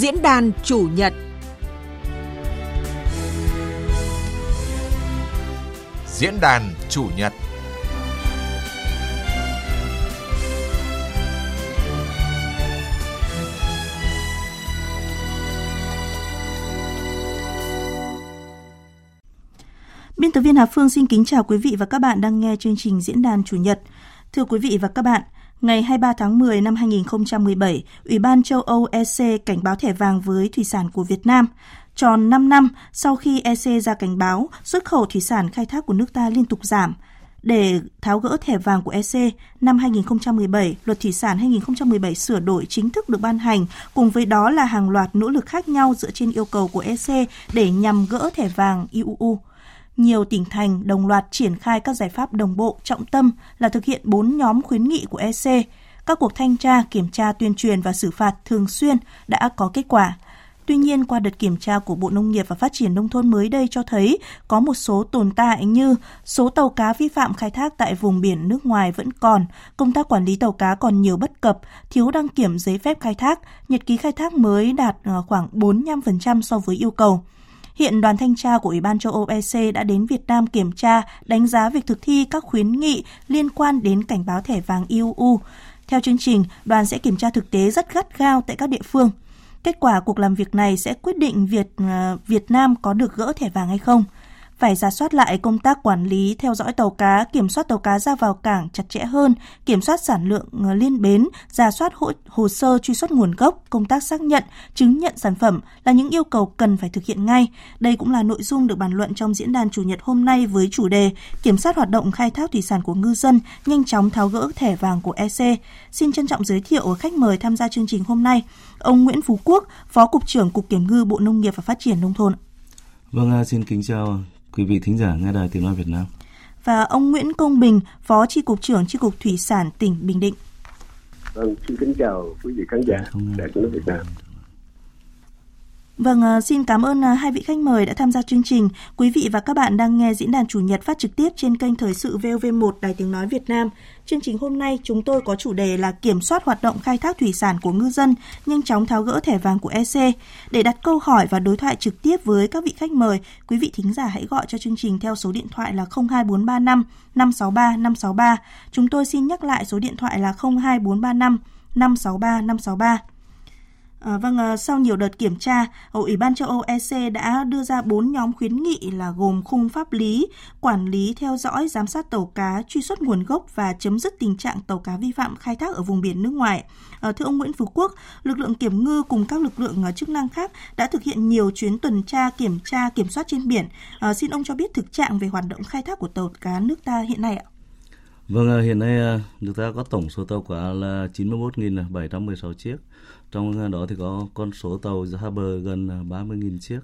Diễn đàn chủ nhật Diễn đàn chủ nhật Biên tập viên Hà Phương xin kính chào quý vị và các bạn đang nghe chương trình Diễn đàn Chủ nhật. Thưa quý vị và các bạn, ngày 23 tháng 10 năm 2017, Ủy ban châu Âu EC cảnh báo thẻ vàng với thủy sản của Việt Nam. Tròn 5 năm sau khi EC ra cảnh báo xuất khẩu thủy sản khai thác của nước ta liên tục giảm. Để tháo gỡ thẻ vàng của EC, năm 2017, Luật Thủy sản 2017 sửa đổi chính thức được ban hành, cùng với đó là hàng loạt nỗ lực khác nhau dựa trên yêu cầu của EC để nhằm gỡ thẻ vàng IUU nhiều tỉnh thành đồng loạt triển khai các giải pháp đồng bộ trọng tâm là thực hiện 4 nhóm khuyến nghị của EC. Các cuộc thanh tra, kiểm tra, tuyên truyền và xử phạt thường xuyên đã có kết quả. Tuy nhiên, qua đợt kiểm tra của Bộ Nông nghiệp và Phát triển Nông thôn mới đây cho thấy có một số tồn tại như số tàu cá vi phạm khai thác tại vùng biển nước ngoài vẫn còn, công tác quản lý tàu cá còn nhiều bất cập, thiếu đăng kiểm giấy phép khai thác, nhật ký khai thác mới đạt ờ, khoảng 45% so với yêu cầu. Hiện đoàn thanh tra của Ủy ban châu Âu EC đã đến Việt Nam kiểm tra, đánh giá việc thực thi các khuyến nghị liên quan đến cảnh báo thẻ vàng EU. Theo chương trình, đoàn sẽ kiểm tra thực tế rất gắt gao tại các địa phương. Kết quả cuộc làm việc này sẽ quyết định Việt ờ, Việt Nam có được gỡ thẻ vàng hay không phải ra soát lại công tác quản lý, theo dõi tàu cá, kiểm soát tàu cá ra vào cảng chặt chẽ hơn, kiểm soát sản lượng ờ, liên bến, ra soát hồ, hồ sơ truy xuất nguồn gốc, công tác xác nhận, chứng nhận sản phẩm là những yêu cầu cần phải thực hiện ngay. Đây cũng là nội dung được bàn luận trong diễn đàn chủ nhật hôm nay với chủ đề Kiểm soát hoạt động khai thác thủy sản của ngư dân, nhanh chóng tháo gỡ thẻ vàng của EC. Xin trân trọng giới thiệu ờ, khách mời tham gia chương trình hôm nay, ông Nguyễn Phú Quốc, Phó Cục trưởng Cục Kiểm ngư Bộ Nông nghiệp và Phát triển Nông thôn. Vâng, à, xin kính chào quý vị thính giả nghe đài tiếng nói Việt Nam. Và ông Nguyễn Công Bình, Phó Tri cục trưởng Tri cục Thủy sản tỉnh Bình Định. Vâng, xin kính chào quý vị khán giả đài tiếng nói Việt Nam. Vâng, ờ, xin cảm ơn ờ, hai vị khách mời đã tham gia chương trình. Quý vị và các bạn đang nghe diễn đàn chủ nhật phát trực tiếp trên kênh Thời sự VOV1 Đài Tiếng Nói Việt Nam. Chương trình hôm nay chúng tôi có chủ đề là kiểm soát hoạt động khai thác thủy sản của ngư dân, nhanh chóng tháo gỡ thẻ vàng của EC. Để đặt câu hỏi và đối thoại trực tiếp với các vị khách mời, quý vị thính giả hãy gọi cho chương trình theo số điện thoại là 02435 563 563. Chúng tôi xin nhắc lại số điện thoại là 02435 563 563. À, vâng, à, sau nhiều đợt kiểm tra, Ủy ban châu Âu EC đã đưa ra 4 nhóm khuyến nghị là gồm khung pháp lý, quản lý theo dõi, giám sát tàu cá, truy xuất nguồn gốc và chấm dứt tình trạng tàu cá vi phạm khai thác ở vùng biển nước ngoài. À, thưa ông Nguyễn Phú Quốc, lực lượng kiểm ngư cùng các lực lượng à, chức năng khác đã thực hiện nhiều chuyến tuần tra, kiểm tra, kiểm soát trên biển. À, xin ông cho biết thực trạng về hoạt động khai thác của tàu cá nước ta hiện nay ạ. Vâng, à, hiện nay à, nước ta có tổng số tàu cá là 91.716 chiếc trong đó thì có con số tàu ra bờ gần à, 30.000 chiếc.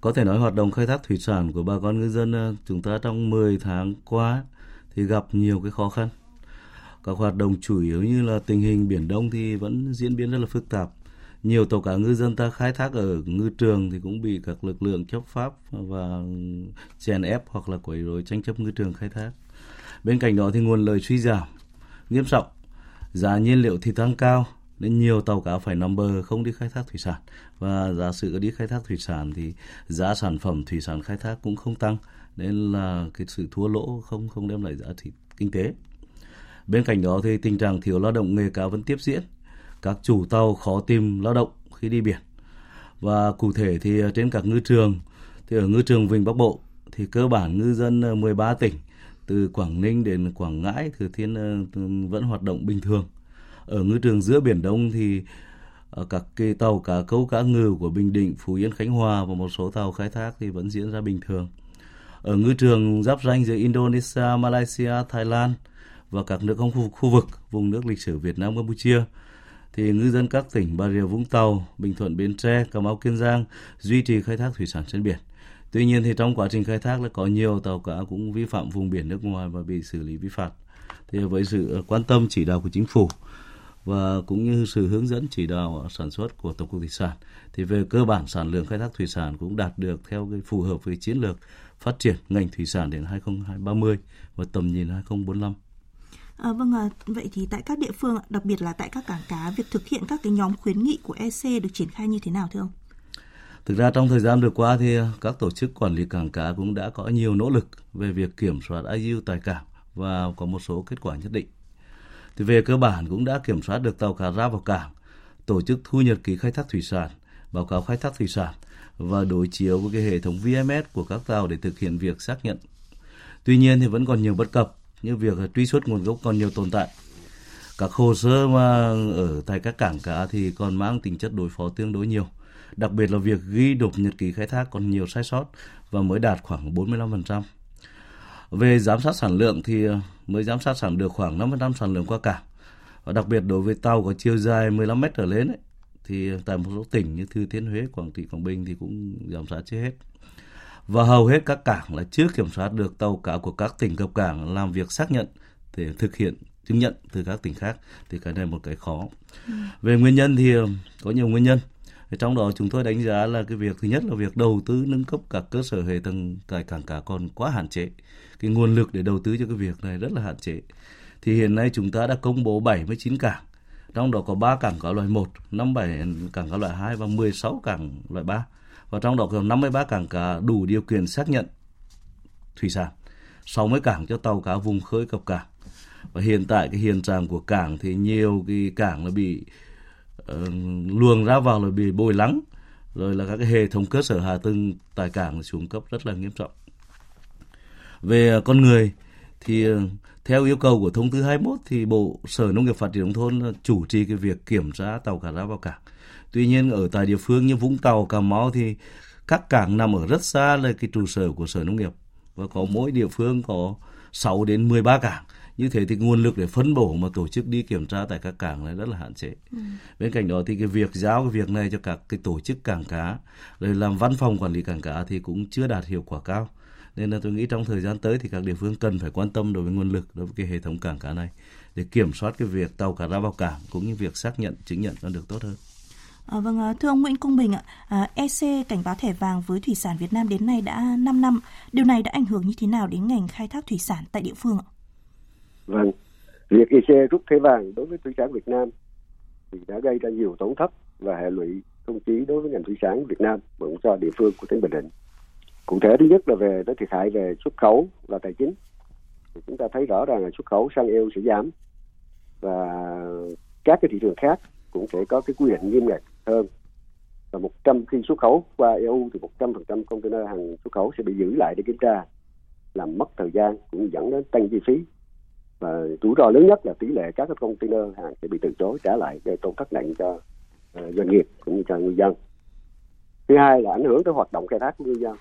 Có thể nói hoạt động khai thác thủy sản của bà con ngư dân à, chúng ta trong 10 tháng qua thì gặp nhiều cái khó khăn. Các hoạt động chủ yếu như là tình hình biển Đông thì vẫn diễn biến rất là phức tạp. Nhiều tàu cá ngư dân ta khai thác ở ngư trường thì cũng bị các lực lượng chấp pháp và chèn ép hoặc là quấy rối tranh chấp ngư trường khai thác. Bên cạnh đó thì nguồn lợi suy giảm nghiêm trọng, giá nhiên liệu thì tăng cao, nên nhiều tàu cá phải nằm bờ không đi khai thác thủy sản. Và giả sử đi khai thác thủy sản thì giá sản phẩm thủy sản khai thác cũng không tăng. Nên là cái sự thua lỗ không không đem lại giá trị kinh tế. Bên cạnh đó thì tình trạng thiếu lao động nghề cá vẫn tiếp diễn. Các chủ tàu khó tìm lao động khi đi biển. Và cụ thể thì trên các ngư trường thì ở ngư trường Vịnh Bắc Bộ thì cơ bản ngư dân 13 tỉnh từ Quảng Ninh đến Quảng Ngãi, Thừa Thiên ờ, vẫn hoạt động bình thường ở ngư trường giữa biển Đông thì ờ, các cái tàu cá câu cá ngừ của Bình Định, Phú Yên, Khánh Hòa và một số tàu khai thác thì vẫn diễn ra bình thường. Ở ngư trường giáp ranh giữa Indonesia, Malaysia, Thái Lan và các nước không khu, khu vực vùng nước lịch sử Việt Nam, Campuchia thì ngư dân các tỉnh Bà Rịa Vũng Tàu, Bình Thuận, Bến Tre, Cà Mau, Kiên Giang duy trì khai thác thủy sản trên biển. Tuy nhiên thì trong quá trình khai thác là có nhiều tàu cá cũng vi phạm vùng biển nước ngoài và bị xử lý vi phạm. Thì với sự quan tâm chỉ đạo của chính phủ và cũng như sự hướng dẫn chỉ đạo sản xuất của Tổng cục Thủy sản thì về cơ bản sản lượng khai thác thủy sản cũng đạt được theo cái phù hợp với chiến lược phát triển ngành thủy sản đến 2030 và tầm nhìn 2045. À, vâng, à, vậy thì tại các địa phương, đặc biệt là tại các cảng cá, việc thực hiện các cái nhóm khuyến nghị của EC được triển khai như thế nào thưa ông? Thực ra trong thời gian vừa qua thì các tổ chức quản lý cảng cá cũng đã có nhiều nỗ lực về việc kiểm soát IU tại cảng và có một số kết quả nhất định. Thì về cơ bản cũng đã kiểm soát được tàu cá ra vào cảng, tổ chức thu nhật ký khai thác thủy sản, báo cáo khai thác thủy sản và đối chiếu với cái hệ thống VMS của các tàu để thực hiện việc xác nhận. Tuy nhiên thì vẫn còn nhiều bất cập như việc truy xuất nguồn gốc còn nhiều tồn tại. Các hồ sơ mà ở tại các cảng cá thì còn mang tính chất đối phó tương đối nhiều. Đặc biệt là việc ghi đục nhật ký khai thác còn nhiều sai sót và mới đạt khoảng 45%. Về giám sát sản lượng thì ờ, mới giám sát sản được khoảng 5% sản lượng qua cảng. Và đặc biệt đối với tàu có chiều dài 15 mét trở lên ấy, thì tại một số tỉnh như Thừa Thiên Huế, Quảng Trị, Quảng Bình thì cũng giám sát chưa hết. Và hầu hết các cảng là chưa kiểm soát được tàu cá của các tỉnh cập cảng làm việc xác nhận để thực hiện chứng nhận từ các tỉnh khác thì cái này một cái khó. Ừ. Về nguyên nhân thì ờ, có nhiều nguyên nhân. Trong đó chúng tôi đánh giá là cái việc thứ nhất là việc đầu tư nâng cấp các cơ sở hệ tầng tại cảng cá còn quá hạn chế. Cái nguồn lực để đầu tư cho cái việc này rất là hạn chế. Thì hiện nay chúng ta đã công bố 79 cảng trong đó có 3 cảng cá loại 1, 57 cảng cá loại 2 và 16 cảng loại 3. Và trong đó có 53 cảng cá đủ điều kiện xác nhận thủy sản, 60 cảng cho tàu cá vùng khơi cập cảng. Và hiện tại cái hiện trạng của cảng thì nhiều cái cảng là bị uh, Ờ, luồng ra vào là bị bồi lắng, rồi là các cái hệ thống cơ sở hạ tầng tại cảng xuống cấp rất là nghiêm trọng. Về con người thì ờ, theo yêu cầu của thông tư 21 thì Bộ Sở Nông nghiệp Phát triển nông thôn chủ trì cái việc kiểm tra tàu cá ra vào cảng. Tuy nhiên ở tại địa phương như Vũng Tàu, Cà Mau thì các cảng nằm ở rất xa là cái trụ sở của Sở Nông nghiệp và có mỗi địa phương có 6 đến 13 cảng. Như thế thì nguồn lực để phân bổ mà tổ chức đi kiểm tra tại các cảng này rất là hạn chế. Ừ. Bên cạnh đó thì cái việc giao cái việc này cho các cái tổ chức cảng cá rồi làm văn phòng quản lý cảng cá thì cũng chưa đạt hiệu quả cao nên là tôi nghĩ trong thời gian tới thì các địa phương cần phải quan tâm đối với nguồn lực đối với cái hệ thống cảng cá này để kiểm soát cái việc tàu cá ra vào cảng cũng như việc xác nhận chứng nhận nó được tốt hơn. À, vâng, thưa ông Nguyễn Công Bình ạ, à, EC cảnh báo thẻ vàng với thủy sản Việt Nam đến nay đã 5 năm. Điều này đã ảnh hưởng như thế nào đến ngành khai thác thủy sản tại địa phương ạ? Vâng, việc IC rút thẻ vàng đối với thủy sản Việt Nam thì đã gây ra nhiều tổn thất và hệ lụy không chỉ đối với ngành thủy sản Việt Nam mà cũng cho địa phương của tỉnh Bình Định. Cụ thể thứ nhất là về nó thiệt hại về xuất khẩu và tài chính. Thì chúng ta thấy rõ ràng là xuất khẩu sang EU sẽ giảm và các cái thị trường khác cũng sẽ có cái quy định nghiêm ngặt hơn. Và 100 khi xuất khẩu qua EU thì 100% container hàng xuất khẩu sẽ bị giữ lại để kiểm tra làm mất thời gian cũng dẫn đến tăng chi phí và rủi ro lớn nhất là tỷ lệ các cái container hàng sẽ bị từ chối trả lại gây tổn thất nặng cho ờ, doanh nghiệp cũng như cho người dân. Thứ hai là ảnh hưởng tới hoạt động khai thác của ngư dân.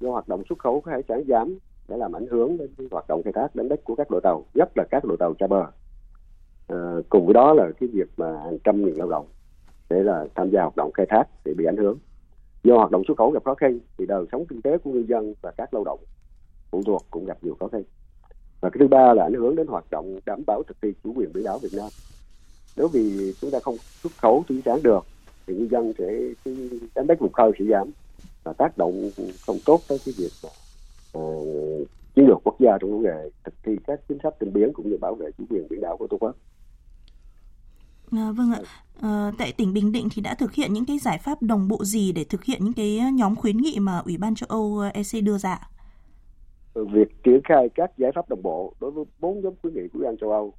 Do hoạt động xuất khẩu hải sản giảm để làm ảnh hưởng đến hoạt động khai thác đánh bắt của các đội tàu nhất là các đội tàu xa bờ. À, cùng với đó là cái việc mà hàng trăm nghìn lao động để là tham gia hoạt động khai thác thì bị ảnh hưởng. Do hoạt động xuất khẩu gặp khó khăn thì đời sống kinh tế của ngư dân và các lao động phụ thuộc cũng gặp nhiều khó khăn thứ ba là ảnh hưởng đến hoạt động đảm bảo thực thi chủ quyền biển đảo Việt Nam nếu vì chúng ta không xuất khẩu thủy sản được thì ngư dân sẽ đánh bắt vùng khơi sẽ giảm và tác động không tốt tới cái việc uh, chiến lược quốc gia trong vấn đề thực thi các chính sách trên biển cũng như bảo vệ chủ quyền biển đảo của tổ quốc. À, vâng ạ. À, tại tỉnh Bình Định thì đã thực hiện những cái giải pháp đồng bộ gì để thực hiện những cái nhóm khuyến nghị mà Ủy ban châu Âu EC đưa ra? Việc triển khai các giải pháp đồng bộ đối với bốn nhóm khuyến nghị của Ủy ban châu Âu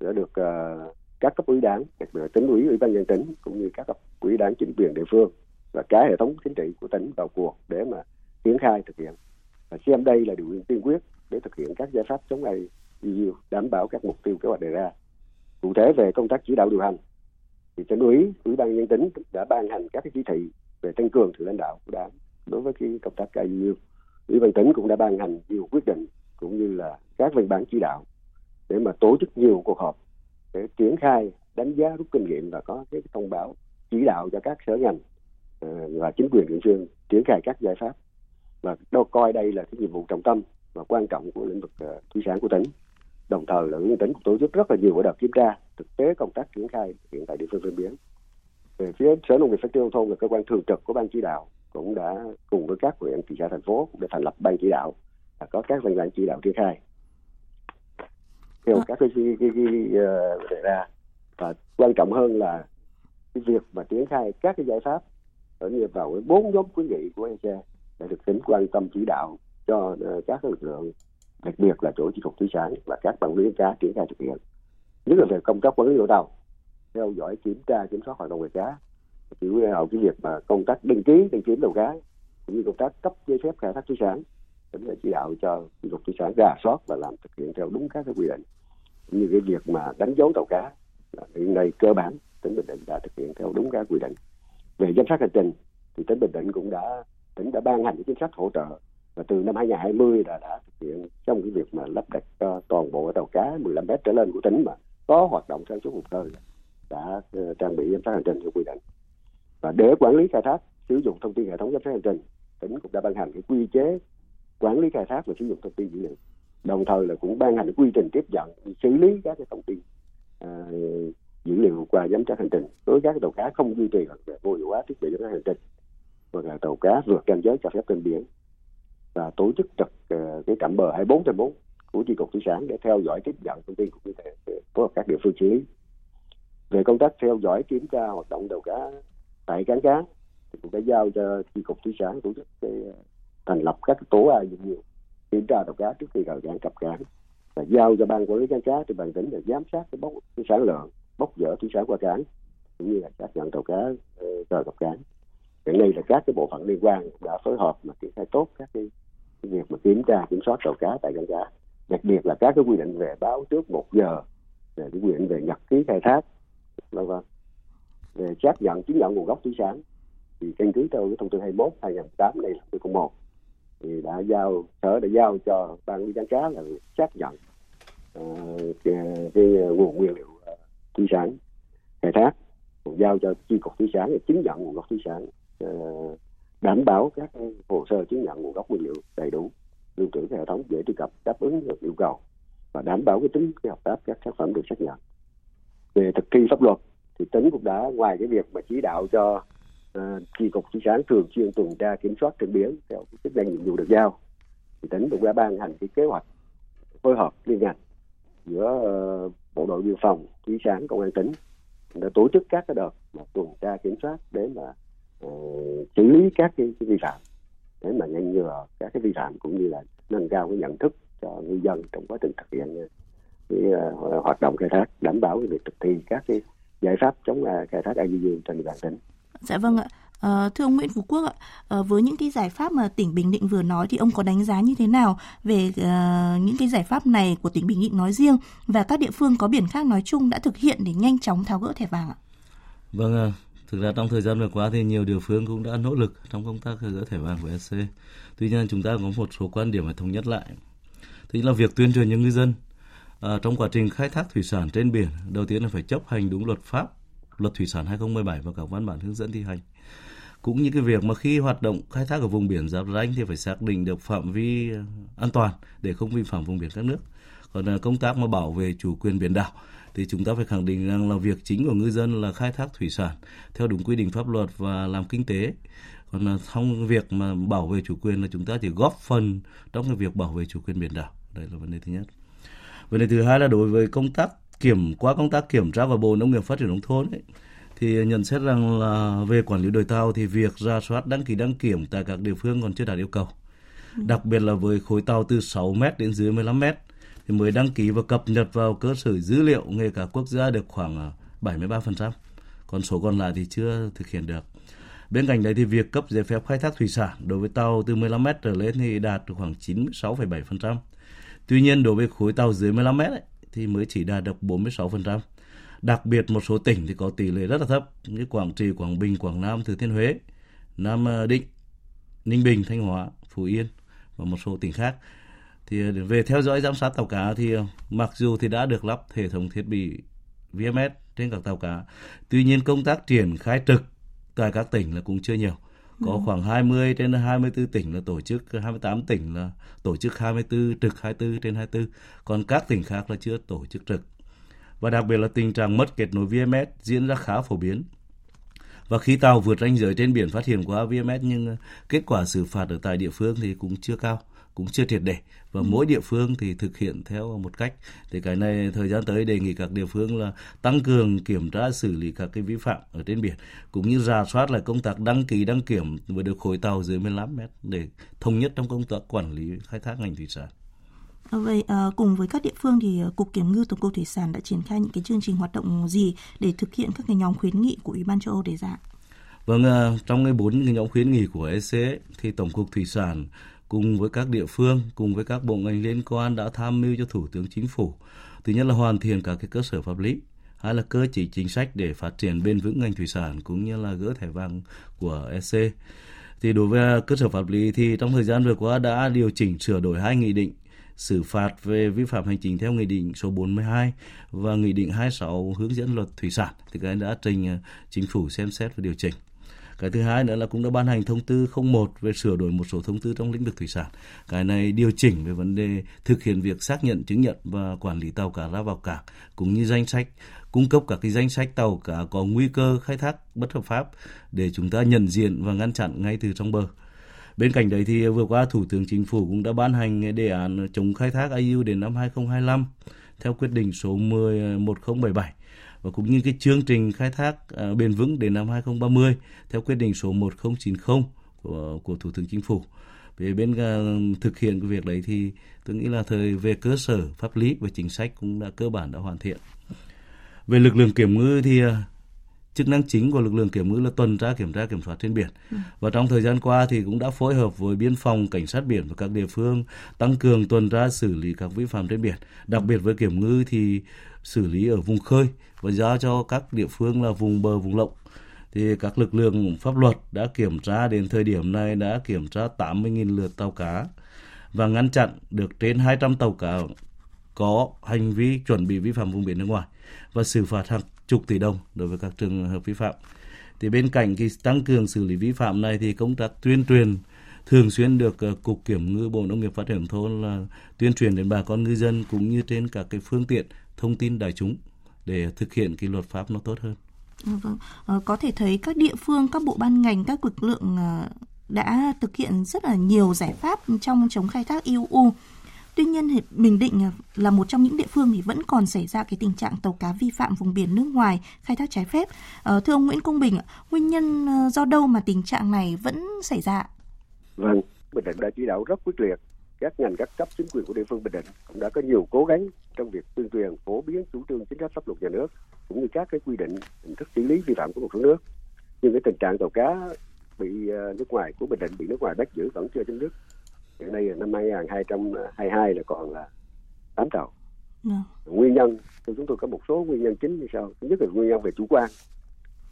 đã được uh, các cấp ủy đảng, đặc biệt là tỉnh ủy, ủy ban nhân tỉnh cũng như các cấp ủy đảng chính quyền địa phương và cả hệ thống chính trị của tỉnh vào cuộc để mà triển khai thực hiện. Và xem đây là điều kiện tiên quyết để thực hiện các giải pháp chống này đảm bảo các mục tiêu kế hoạch đề ra. Cụ thể về công tác chỉ đạo điều hành thì tỉnh ủy ủy ban nhân tỉnh đã ban hành các cái chỉ thị về tăng cường sự lãnh đạo của đảng đối với cái công tác IUU ủy ban tỉnh cũng đã ban hành nhiều quyết định cũng như là các văn bản chỉ đạo để mà tổ chức nhiều cuộc họp để triển khai đánh giá rút kinh nghiệm và có cái thông báo chỉ đạo cho các sở ngành ờ, và chính quyền địa phương triển khai các giải pháp. Và đâu coi đây là cái nhiệm vụ trọng tâm và quan trọng của lĩnh vực uh, thủy sản của tỉnh. Đồng thời là tỉnh cũng tổ chức rất là nhiều đợt kiểm tra thực tế công tác triển khai hiện tại địa phương ven biển về phía sở nông nghiệp phát triển nông thôn là cơ quan thường trực của ban chỉ đạo cũng đã cùng với các huyện thị xã thành phố để thành lập ban chỉ đạo và có các văn bản chỉ đạo triển khai. Theo các cái cái, cái, cái uh, đề ra. Và quan trọng hơn là cái việc mà triển khai các cái giải pháp ở như vào bốn nhóm khuyến nghị của EC đã được tỉnh quan tâm chỉ đạo cho uh, các lực lượng đặc biệt là chỗ chi cục thủy sản và các ban lý cá triển khai thực hiện. Nhất là về công tác quản lý đội tàu theo dõi, kiểm tra, kiểm soát hoạt động nghề cá. Chỉ đạo cái việc mà công tác đăng ký, đăng kiểm tàu cá cũng như công tác cấp giấy phép khai thác thủy sản tỉnh đã chỉ đạo cho cục thủy sản rà soát và làm thực hiện theo đúng các cái quy định. Cũng như cái việc mà đánh dấu tàu cá hiện nay cơ bản tỉnh bình định đã thực hiện theo đúng các quy định. Về giám sát hành trình, thì tỉnh bình định cũng đã, tỉnh đã ban hành chính sách hỗ trợ và từ năm 2020 đã đã thực hiện trong cái việc mà lắp đặt cho toàn bộ tàu cá 15 mét trở lên của tỉnh mà có hoạt động sản xuất hụt khơi đã ờ, trang bị giám sát hành trình theo quy định. Và để quản lý khai thác sử dụng thông tin hệ thống giám sát hành trình tỉnh cũng đã ban hành cái quy chế quản lý khai thác và sử dụng thông tin dữ liệu. Đồng thời là cũng ban hành quy trình tiếp nhận xử lý các cái thông tin à, dữ liệu qua giám sát hành trình. Đối với các tàu cá không duy trì hoặc vô hiệu hóa thiết bị giám sát hành trình hoặc là tàu cá vượt ranh giới cho phép trên biển. Và tổ chức trực uh, cái trạm bờ 24 trên 4 của chi cục thủy sản để theo dõi tiếp nhận thông tin cũng như phối hợp các địa phương xử lý về công tác theo dõi kiểm tra hoạt động tàu cá tại cảng cá thì cũng đã giao cho chi cục thủy sản tổ chức cái, ờ, thành lập các tổ ai dụng nhiều kiểm tra tàu cá trước khi rời cảng cập cảng và giao cho ban quản lý cảng cá trên bàn tỉnh để giám sát cái bốc cái sản lượng bốc dỡ thủy sản qua cảng cũng như là xác nhận tàu cá ờ, rời cập cảng. Hiện nay là các cái bộ phận liên quan đã phối hợp mà triển khai tốt các cái, cái việc mà kiểm tra kiểm soát tàu cá tại cảng cá. Đặc biệt là các cái quy định về báo trước một giờ về cái quy định về nhật ký khai thác vân vân. Về xác nhận chứng nhận nguồn gốc thủy sản thì căn cứ theo cái thông tư 21 2008 này là thông tư một. Thì đã giao sở đã giao cho ban quản lý cảng cá là xác nhận uh, cái, cái nguồn nguyên liệu uh, thủy sản khai thác. Giao cho chi cục thủy sản để chứng nhận nguồn gốc thủy sản uh, đảm bảo các hồ sơ chứng nhận nguồn gốc nguyên liệu đầy đủ lưu trữ hệ thống dễ truy cập đáp ứng được yêu cầu và đảm bảo cái tính cái hợp tác các sản phẩm được xác nhận về thực thi pháp luật thì tỉnh cũng đã ngoài cái việc mà chỉ đạo cho uh, chi cục thủy sản thường xuyên tuần tra kiểm soát trên biển theo chức năng nhiệm vụ được giao thì tỉnh cũng đã ban hành cái kế hoạch phối hợp liên ngành giữa uh, bộ đội biên phòng thủy sản công an tỉnh đã tổ chức các cái đợt mà tuần tra kiểm soát để mà uh, xử lý các cái, cái vi phạm để mà ngăn ngừa các cái vi phạm cũng như là nâng cao cái nhận thức cho ngư dân trong quá trình thực hiện cái uh, hoạt động khai thác đảm bảo cái việc thực thi các cái giải pháp chống uh, khai thác IUU trên địa bàn tỉnh. Dạ vâng ạ. À, thưa ông Nguyễn Phú Quốc ạ, à, với những cái giải pháp mà tỉnh Bình Định vừa nói thì ông có đánh giá như thế nào về uh, những cái giải pháp này của tỉnh Bình Định nói riêng và các địa phương có biển khác nói chung đã thực hiện để nhanh chóng tháo gỡ thẻ vàng ạ? Vâng, thực ra trong thời gian vừa qua thì nhiều địa phương cũng đã nỗ lực trong công tác gỡ thẻ vàng của EC. Tuy nhiên chúng ta có một số quan điểm phải thống nhất lại. Thì là việc tuyên truyền cho ngư dân à, trong quá trình khai thác thủy sản trên biển, đầu tiên là phải chấp hành đúng luật pháp, luật thủy sản 2017 và các văn bản hướng dẫn thi hành. Cũng như cái việc mà khi hoạt động khai thác ở vùng biển giáp ranh thì phải xác định được phạm vi ờ, an toàn để không vi phạm vùng biển các nước. Còn ờ, công tác mà bảo vệ chủ quyền biển đảo thì chúng ta phải khẳng định rằng là việc chính của ngư dân là khai thác thủy sản theo đúng quy định pháp luật và làm kinh tế. Còn trong việc mà bảo vệ chủ quyền là chúng ta chỉ góp phần trong cái việc bảo vệ chủ quyền biển đảo. Đây là vấn đề thứ nhất vấn đề thứ hai là đối với công tác kiểm qua công tác kiểm tra của bộ nông nghiệp phát triển nông thôn ấy, thì nhận xét rằng là về quản lý đội tàu thì việc ra soát đăng ký đăng kiểm tại các địa phương còn chưa đạt yêu cầu. Đặc biệt là với khối tàu từ 6 m đến dưới 15 m thì mới đăng ký và cập nhật vào cơ sở dữ liệu nghề cả quốc gia được khoảng à, 73%. Còn số còn lại thì chưa thực hiện được. Bên cạnh đấy thì việc cấp giấy phép khai thác thủy sản đối với tàu từ 15 m trở lên thì đạt khoảng 96,7%. Tuy nhiên đối với khối tàu dưới 15 mét ấy, thì mới chỉ đạt được 46%. Đặc biệt một số tỉnh thì có tỷ lệ rất là thấp như Quảng Trị, Quảng Bình, Quảng Nam, Thừa Thiên Huế, Nam ờ, Định, Ninh Bình, Thanh Hóa, Phú Yên và một số tỉnh khác. Thì ờ, về theo dõi giám sát tàu cá thì ờ, mặc dù thì đã được lắp hệ thống thiết bị VMS trên các tàu cá, tuy nhiên công tác triển khai trực tại các tỉnh là cũng chưa nhiều. Có ừ. khoảng 20 trên 24 tỉnh là tổ chức, 28 tỉnh là tổ chức 24 trực 24 trên 24, còn các tỉnh khác là chưa tổ chức trực và đặc biệt là tình trạng mất kết nối VMS diễn ra khá phổ biến. Và khi tàu vượt ranh giới trên biển phát hiện qua VMS nhưng kết quả xử phạt ở tại địa phương thì cũng chưa cao. Cũng chưa triệt để và ừ. mỗi địa phương thì thực hiện theo một cách thì cái này thời gian tới đề nghị các địa phương là tăng cường kiểm tra xử lý các cái vi phạm ở trên biển cũng như rà soát lại công tác đăng ký đăng kiểm với được khối tàu dưới 15 mét để thống nhất trong công tác quản lý khai thác ngành thủy sản. Ờ, vậy à, cùng với các địa phương thì ờ, Cục Kiểm ngư Tổng cục Thủy sản đã triển khai những cái chương trình hoạt động gì để thực hiện các cái nhóm khuyến nghị của Ủy ban châu Âu đề ra? Vâng, trong cái bốn cái nhóm khuyến nghị của EC thì Tổng cục Thủy sản cùng với các địa phương, cùng với các bộ ngành liên quan đã tham mưu cho Thủ tướng Chính phủ. Thứ nhất là hoàn thiện các cái cơ sở pháp lý, hai là cơ chế chính sách để phát triển bền vững ngành thủy sản cũng như là gỡ thẻ vàng của EC. Thì đối với cơ sở pháp lý thì trong thời gian vừa qua đã điều chỉnh sửa đổi hai nghị định xử phạt về vi phạm hành chính theo nghị định số 42 và nghị định 26 hướng dẫn luật thủy sản thì cái đã trình ờ, chính phủ xem xét và điều chỉnh. Cái thứ hai nữa là cũng đã ban hành thông tư 01 về sửa đổi một số thông tư trong lĩnh vực thủy sản. Cái này điều chỉnh về vấn đề thực hiện việc xác nhận, chứng nhận và quản lý tàu cá ra vào cảng, cũng như danh sách, cung cấp các cái danh sách tàu cá có nguy cơ khai thác bất hợp pháp để chúng ta nhận diện và ngăn chặn ngay từ trong bờ. Bên cạnh đấy thì vừa qua Thủ tướng Chính phủ cũng đã ban hành đề án chống khai thác IU đến năm 2025 theo quyết định số 11077 và cũng như cái chương trình khai thác uh, bền vững đến năm 2030 theo quyết định số 1090 của, của Thủ tướng Chính phủ. Về bên uh, thực hiện cái việc đấy thì tôi nghĩ là thời về cơ sở pháp lý và chính sách cũng đã cơ bản đã hoàn thiện. Về lực lượng kiểm ngư thì uh, chức năng chính của lực lượng kiểm ngư là tuần tra kiểm tra kiểm soát trên biển ừ. và trong thời gian qua thì cũng đã phối hợp với biên phòng cảnh sát biển và các địa phương tăng cường tuần tra xử lý các vi phạm trên biển đặc biệt với kiểm ngư thì xử lý ở vùng khơi và giao cho các địa phương là vùng bờ, vùng lộng thì các lực lượng pháp luật đã kiểm tra đến thời điểm này đã kiểm tra 80.000 lượt tàu cá và ngăn chặn được trên 200 tàu cá có hành vi chuẩn bị vi phạm vùng biển nước ngoài và xử phạt hàng chục tỷ đồng đối với các trường hợp vi phạm. Thì bên cạnh cái tăng cường xử lý vi phạm này thì công tác tuyên truyền thường xuyên được ờ, cục kiểm ngư bộ nông nghiệp phát triển thôn là tuyên truyền đến bà con ngư dân cũng như trên các cái phương tiện thông tin đại chúng để thực hiện cái luật pháp nó tốt hơn. À, vâng, à, có thể thấy các địa phương, các bộ ban ngành, các lực lượng uh, đã thực hiện rất là nhiều giải pháp trong chống khai thác IUU. Tuy nhiên thì Bình Định là một trong những địa phương thì vẫn còn xảy ra cái tình trạng tàu cá vi phạm vùng biển nước ngoài khai thác trái phép. Thưa ông Nguyễn Công Bình, nguyên nhân do đâu mà tình trạng này vẫn xảy ra? Vâng, Bình Định đã chỉ đạo rất quyết liệt các ngành các cấp chính quyền của địa phương Bình Định cũng đã có nhiều cố gắng trong việc tuyên truyền phổ biến chủ trương chính sách pháp luật nhà nước cũng như các cái quy định hình thức xử lý vi phạm của một số nước nhưng cái tình trạng tàu cá bị ờ, nước ngoài của Bình Định bị nước ngoài bắt giữ vẫn chưa chấm dứt hiện nay năm 2022 là còn là 8 tàu yeah. Dạ. nguyên nhân thì chúng tôi có một số nguyên nhân chính như sau thứ nhất là nguyên nhân về chủ quan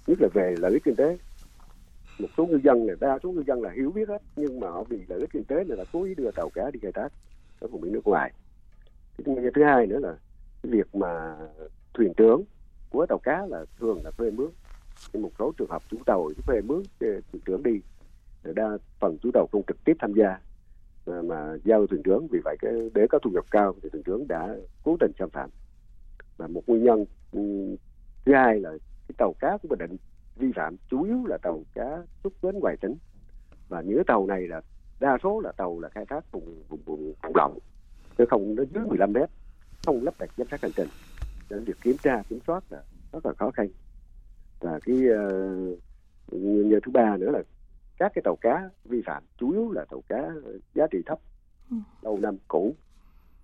nhất là về lợi ích kinh tế một số ngư dân này đa số ngư dân là hiểu biết hết nhưng mà họ vì lợi ích kinh tế này là cố ý đưa tàu cá đi khai thác ở vùng biển nước ngoài. Cái nguyên nhân thứ hai nữa là cái việc mà thuyền trưởng của tàu cá là thường là thuê mướn. Nhưng một số trường hợp chủ tàu thuê mướn thuyền trưởng đi đa phần chủ tàu không trực tiếp tham gia. Mà, mà giao thuyền trưởng vì vậy cái để có thu nhập cao thì thuyền trưởng đã cố tình xâm phạm. Và một nguyên nhân ừ, thứ hai là cái tàu cá của bình định vi phạm chủ yếu là tàu cá xuất bến ngoài tỉnh. Và những tàu này là đa số là tàu là khai thác vùng vùng vùng vùng lộng chứ không nó dưới 15 mét không lắp đặt giám sát hành trình. Nên việc kiểm tra kiểm soát là rất là khó khăn. Và cái uh, nguyên nhân thứ ba nữa là các cái tàu cá vi phạm chủ yếu là tàu cá giá trị thấp ừ. lâu năm cũ.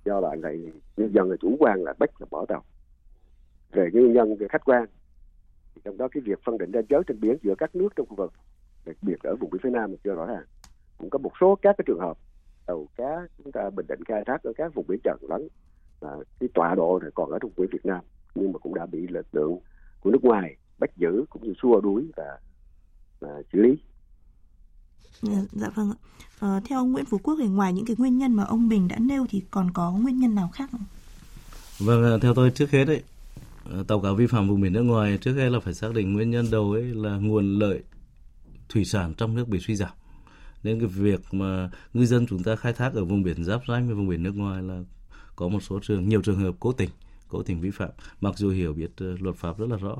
Do bạn này nhân dân là chủ quan là bắt là bỏ tàu. Về nguyên nhân khách quan trong đó cái việc phân định ranh giới trên biển giữa các nước trong khu vực đặc biệt ở vùng biển phía nam chưa rõ ràng cũng có một số các cái trường hợp tàu cá chúng ta bình định khai thác ở các vùng biển trần lẫn là cái tọa độ này còn ở trong biển Việt Nam nhưng mà cũng đã bị lực lượng của nước ngoài bắt giữ cũng như xua đuổi và, và xử lý. Dạ, dạ vâng ạ. Ờ, theo ông Nguyễn Phú Quốc thì ngoài những cái nguyên nhân mà ông Bình đã nêu thì còn có nguyên nhân nào khác không? Vâng, theo tôi trước hết đấy Ờ, tàu cá vi phạm vùng biển nước ngoài trước hết là phải xác định nguyên nhân đầu ấy là nguồn lợi thủy sản trong nước bị suy giảm. Nên cái việc mà ngư dân chúng ta khai thác ở vùng biển giáp ranh với vùng biển nước ngoài là có một số trường nhiều trường hợp cố tình cố tình vi phạm mặc dù hiểu biết ờ, luật pháp rất là rõ.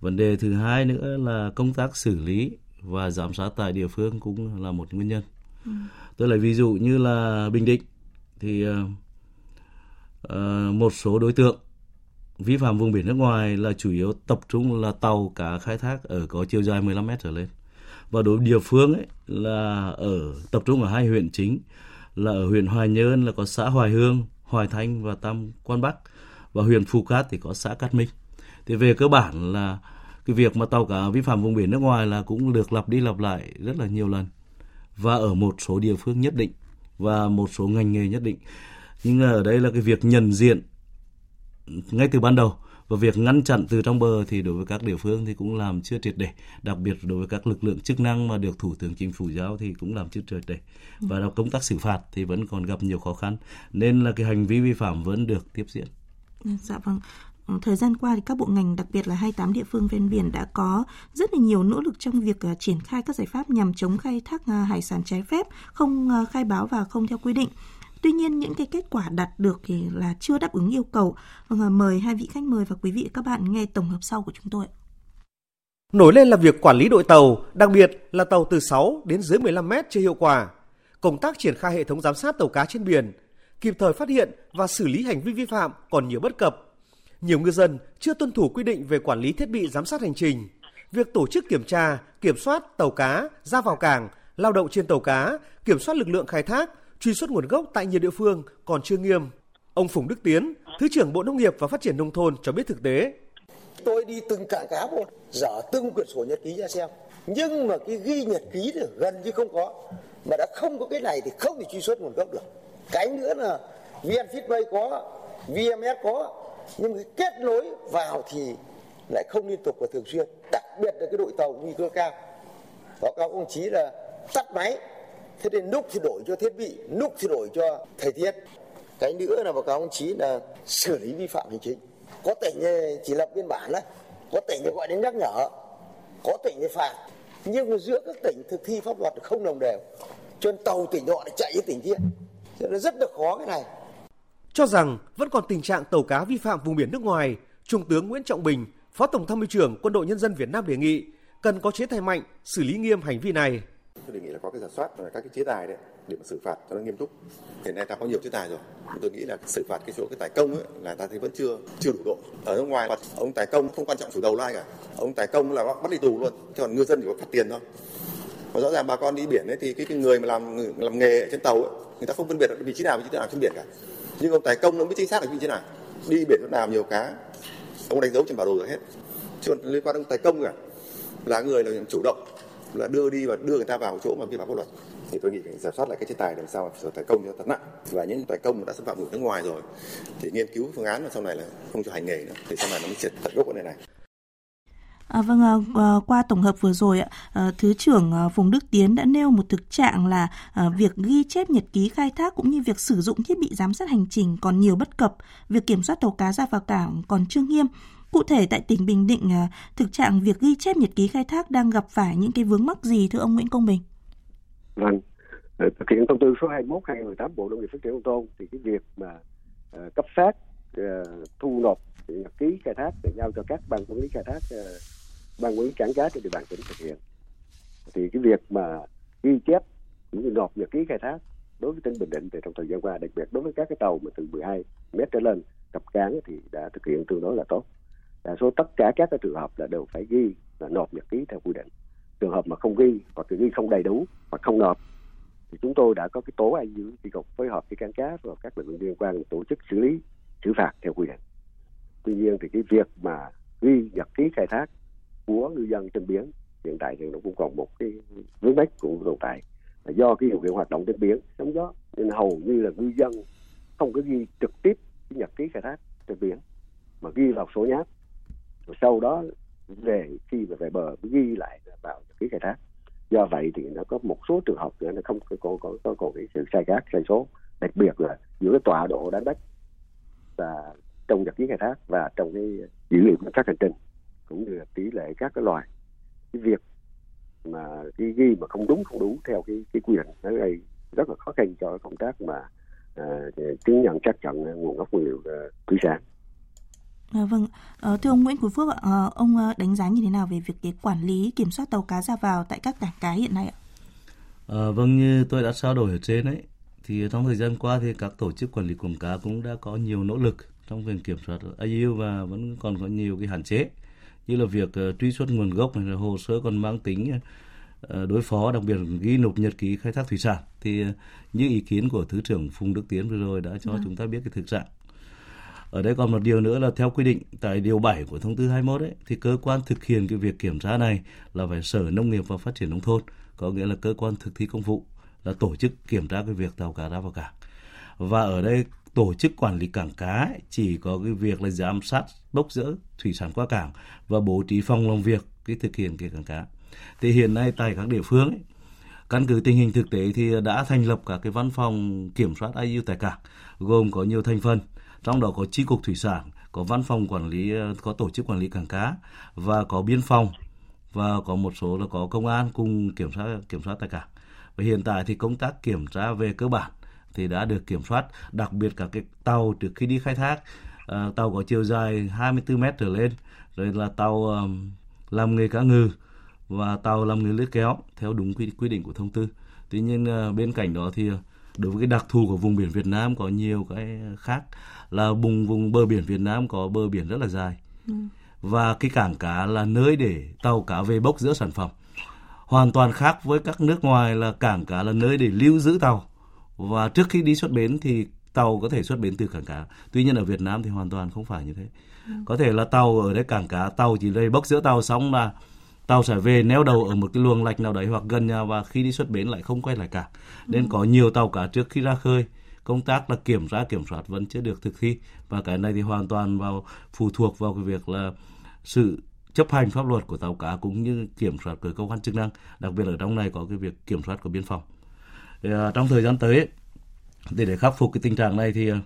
Vấn đề thứ hai nữa là công tác xử lý và giám sát tại địa phương cũng là một nguyên nhân. Ừ. tôi lấy ví dụ như là bình định thì uh, một số đối tượng vi phạm vùng biển nước ngoài là chủ yếu tập trung là tàu cá khai thác ở có chiều dài 15 mét trở lên và đối với địa phương ấy là ở tập trung ở hai huyện chính là ở huyện Hoài Nhơn là có xã Hoài Hương, Hoài Thanh và Tam Quan Bắc và huyện Phù Cát thì có xã Cát Minh. Thì về cơ bản là cái việc mà tàu cá vi phạm vùng biển nước ngoài là cũng được lặp đi lặp lại rất là nhiều lần và ở một số địa phương nhất định và một số ngành nghề nhất định. Nhưng ở đây là cái việc nhận diện ngay từ ban đầu. Và việc ngăn chặn từ trong bờ thì đối với các địa phương thì cũng làm chưa triệt để. Đặc biệt đối với các lực lượng chức năng mà được thủ tướng chính phủ giao thì cũng làm chưa triệt để. Và công tác xử phạt thì vẫn còn gặp nhiều khó khăn. Nên là cái hành vi vi phạm vẫn được tiếp diễn. Dạ vâng. Ờ, Thời gian qua thì các bộ ngành, đặc biệt là 28 địa phương ven biển đã có rất là nhiều nỗ lực trong việc uh, triển khai các giải pháp nhằm chống khai thác uh, hải sản trái phép, không khai báo và không theo quy định. Tuy nhiên những cái kết quả đạt được thì là chưa đáp ứng yêu cầu. Vâng mời hai vị khách mời và quý vị các bạn nghe tổng hợp sau của chúng tôi. Nổi lên là việc quản lý đội tàu, đặc biệt là tàu từ 6 đến dưới 15 mét chưa hiệu quả. Công tác triển khai hệ thống giám sát tàu cá trên biển, kịp thời phát hiện và xử lý hành vi vi phạm còn nhiều bất cập. Nhiều ngư dân chưa tuân thủ quy định về quản lý thiết bị giám sát hành trình. Việc tổ chức kiểm tra, kiểm soát tàu cá ra vào cảng, lao động trên tàu cá, kiểm soát lực lượng khai thác, truy xuất nguồn gốc tại nhiều địa phương còn chưa nghiêm. Ông Phùng Đức Tiến, Thứ trưởng Bộ Nông nghiệp và Phát triển Nông thôn cho biết thực tế. Tôi đi từng cảng cá một, dở từng quyển sổ nhật ký ra xem. Nhưng mà cái ghi nhật ký thì gần như không có. Mà đã không có cái này thì không thể truy xuất nguồn gốc được. Cái nữa là VnFitPay có, VMS có, nhưng cái kết nối vào thì lại không liên tục và thường xuyên. Đặc biệt là cái đội tàu nguy cơ cao. Báo cáo công chí là tắt máy thế nên lúc thì đổi cho thiết bị lúc thì đổi cho thời tiết. Cái nữa là báo cáo ông chí là xử lý vi phạm hành chính. Có tỉnh chỉ lập biên bản đấy có tỉnh thì gọi đến nhắc nhở, có tỉnh thì phạt. Nhưng mà giữa các tỉnh thực thi pháp luật không đồng đều, cho nên tàu tỉnh nọ lại chạy với tỉnh kia. Cho nên rất là khó cái này. Cho rằng vẫn còn tình trạng tàu cá vi phạm vùng biển nước ngoài, trung tướng nguyễn trọng bình, phó tổng tham mưu trưởng quân đội nhân dân việt nam đề nghị cần có chế tài mạnh xử lý nghiêm hành vi này tôi đề nghị là có cái giả soát và các cái chế tài đấy để mà xử phạt cho nó nghiêm túc. Hiện nay ta có nhiều chế tài rồi. Tôi nghĩ là xử phạt cái chỗ cái tài công ấy, là ta thấy vẫn chưa chưa đủ độ. Ở nước ngoài ông tài công không quan trọng chủ đầu lai cả. Ông tài công là bắt đi tù luôn. Thế còn ngư dân chỉ có phạt tiền thôi. Và rõ ràng bà con đi biển ấy thì cái, cái người mà làm làm nghề ở trên tàu ấy, người ta không phân biệt được vị trí nào vị trí nào trên biển cả. Nhưng ông tài công nó biết chính xác là vị trí nào. Đi biển nó làm nhiều cá ông đánh dấu trên bản đồ rồi hết. Chứ còn liên quan đến tài công cả là người là chủ động là đưa đi và đưa người ta vào chỗ mà vi phạm pháp luật. Thì tôi nghĩ phải giả soát lại cái chế tài làm sao mà tài công cho thật nặng. Và những tài công đã xâm phạm người nước ngoài rồi thì nghiên cứu phương án là sau này là không cho hành nghề nữa thì sau này nó mới triệt tận gốc vấn đề này. À, vâng, à, à qua tổng hợp vừa rồi, à, Thứ trưởng à, Phùng Đức Tiến đã nêu một thực trạng là à, việc ghi chép nhật ký khai thác cũng như việc sử dụng thiết bị giám sát hành trình còn nhiều bất cập, việc kiểm soát tàu cá ra vào cảng còn chưa nghiêm. Cụ thể tại tỉnh Bình Định, à, thực trạng việc ghi chép nhật ký khai thác đang gặp phải những cái vướng mắc gì thưa ông Nguyễn Công Bình? Vâng, ờ, thực hiện thông tư số 21 2018 Bộ Nông nghiệp Phát triển nông thôn thì cái việc mà ờ, cấp phát ờ, thu nộp nhật ký khai thác để giao cho các ban quản lý khai thác ban quản lý cảng cá trên địa bàn tỉnh thực hiện. Thì cái việc mà ghi chép cũng như nộp nhật ký khai thác đối với tỉnh Bình Định thì trong thời gian qua đặc biệt đối với các cái tàu mà từ 12 mét trở lên cập cán thì đã thực hiện tương đối là tốt đa số tất cả các cái trường hợp là đều phải ghi và nộp nhật ký theo quy định. Trường hợp mà không ghi hoặc là ghi không đầy đủ hoặc không nộp, thì chúng tôi đã có cái tố ai giữ chi cục phối hợp với cảng cá và các lực lượng liên quan tổ chức xử lý, xử phạt theo quy định. Tuy nhiên thì cái việc mà ghi nhật ký khai thác của ngư dân trên biển, hiện tại thì nó cũng còn một cái vướng mắc cũng tồn tại. Là do cái điều kiện hoạt động trên biển, sóng gió, nên hầu như là ngư dân không có ghi trực tiếp cái nhật ký khai thác trên biển, mà ghi vào sổ nháp sau đó về khi mà về bờ mới ghi lại vào nhật ký khai thác. Do vậy thì nó có một số trường hợp nữa nó không có có có, có còn cái sự sai khác sai số. Đặc biệt là giữa cái tọa độ đánh bắt và trong nhật ký khai thác và trong cái dữ liệu các sát hành trình cũng như là tỷ lệ các cái loài. Cái việc mà cái ghi mà không đúng không đúng theo cái cái quy định nó gây rất là khó khăn cho công tác mà à, chứng nhận xác nhận nguồn gốc nguyên liệu uh, thủy sản. À, vâng, à, thưa ông Nguyễn Quý Phước ạ, à, ông đánh giá như thế nào về việc cái quản lý kiểm soát tàu cá ra vào tại các cảng cá hiện nay ạ? À, vâng như tôi đã trao đổi ở trên ấy thì trong thời gian qua thì các tổ chức quản lý quảng cá cũng đã có nhiều nỗ lực trong việc kiểm soát IU và vẫn còn có nhiều cái hạn chế như là việc uh, truy xuất nguồn gốc này hồ sơ còn mang tính uh, đối phó đặc biệt ghi nộp nhật ký khai thác thủy sản thì uh, như ý kiến của thứ trưởng Phùng Đức Tiến vừa rồi đã cho ừ. chúng ta biết cái thực trạng ở đây còn một điều nữa là theo quy định tại điều 7 của thông tư 21 ấy thì cơ quan thực hiện cái việc kiểm tra này là phải Sở Nông nghiệp và Phát triển nông thôn, có nghĩa là cơ quan thực thi công vụ là tổ chức kiểm tra cái việc tàu cá ra vào cảng. Và ở đây tổ chức quản lý cảng cá ấy, chỉ có cái việc là giám sát bốc rỡ thủy sản qua cảng và bố trí phòng làm việc cái thực hiện cái cảng cá. Thì hiện nay tại các địa phương ấy, căn cứ tình hình thực tế thì đã thành lập các cái văn phòng kiểm soát IU tại cảng gồm có nhiều thành phần trong đó có chi cục thủy sản có văn phòng quản lý ờ, có tổ chức quản lý cảng cá và có biên phòng và có một số là có công an cùng kiểm soát kiểm soát tại cảng. Và hiện tại thì công tác kiểm tra về cơ bản thì đã được kiểm soát đặc biệt cả cái tàu trước khi đi khai thác uh, tàu có chiều dài 24 mét trở lên rồi là tàu um, làm nghề cá ngừ và tàu làm nghề lưới kéo theo đúng quy, quy định của thông tư. Tuy nhiên uh, bên cạnh đó thì đối với cái đặc thù của vùng biển Việt Nam có nhiều cái khác là vùng vùng bờ biển Việt Nam có bờ biển rất là dài. Ừ. và cái cảng cá là nơi để tàu cá về bốc rỡ sản phẩm. Hoàn toàn khác với các nước ngoài là cảng cá là nơi để lưu giữ tàu. Và trước khi đi xuất bến thì tàu có thể xuất bến từ cảng cá. Tuy nhiên ở Việt Nam thì hoàn toàn không phải như thế. Ừ. có thể là tàu ở đấy cảng cá tàu chỉ đây bốc rỡ tàu xong là tàu sẽ về neo đầu ở một cái luồng lạch nào đấy hoặc gần nhà và khi đi xuất bến lại không quay lại cả. Nên có nhiều tàu cá trước khi ra khơi. Công tác là kiểm tra kiểm soát vẫn chưa được thực thi. Và cái này thì hoàn toàn vào phụ thuộc vào cái việc là sự chấp hành pháp luật của tàu cá cũng như kiểm soát của cơ quan chức năng. Đặc biệt ở trong này có cái việc kiểm soát của biên phòng. Thì, uh, trong thời gian tới để để khắc phục cái tình trạng này thì uh,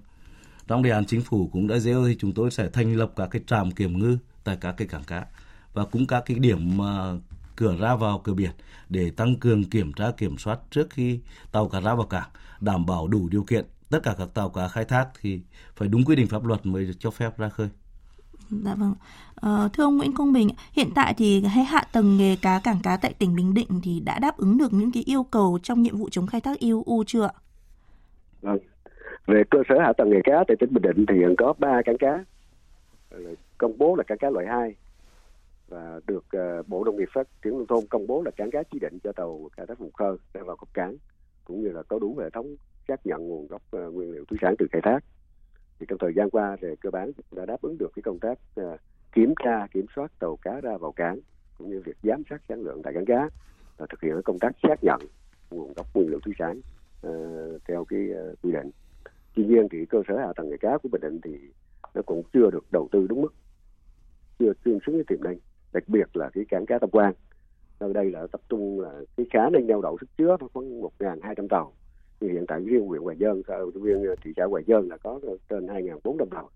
trong đề án chính phủ cũng đã dễ thì chúng tôi sẽ thành lập các cái trạm kiểm ngư tại các cái cảng cá và cũng các cái điểm uh, cửa ra vào cửa biển để tăng cường kiểm tra kiểm soát trước khi tàu cá ra vào cảng đảm bảo đủ điều kiện tất cả các tàu cá khai thác thì phải đúng quy định pháp luật mới cho phép ra khơi. Dạ vâng. Ờ, thưa ông Nguyễn Công Bình, hiện tại thì hay hạ tầng nghề cá cảng cá tại tỉnh Bình Định thì đã đáp ứng được những cái yêu cầu trong nhiệm vụ chống khai thác IUU chưa Vâng. Về cơ sở hạ tầng nghề cá tại tỉnh Bình Định thì hiện có 3 cảng cá công bố là cảng cá loại 2 và được ờ, Bộ Nông nghiệp Phát triển nông thôn công bố là cảng cá chỉ định cho tàu khai thác vùng khơi đang vào cập cảng cũng như là có đủ hệ thống xác nhận nguồn gốc ờ, nguyên liệu thủy sản từ khai thác. Thì trong thời gian qua thì cơ bản đã đáp ứng được cái công tác ờ, kiểm tra kiểm soát tàu cá ra vào cảng cũng như việc giám sát sản lượng tại cảng cá và thực hiện công tác xác nhận nguồn gốc nguyên liệu thủy sản uh, theo cái uh, quy định. Tuy nhiên thì cơ sở hạ tầng nghề cá của bình định thì nó cũng chưa được đầu tư đúng mức chưa tương xứng với tiềm năng đặc biệt là cái cảng cá Tam Quan. Nơi đây là tập trung là cái khả năng neo đậu sức chứa khoảng một ngàn hai trăm tàu. Thì hiện tại riêng huyện Hoài Nhơn riêng ờ, thị xã Hoài Nhơn là có trên hai ngàn bốn trăm tàu.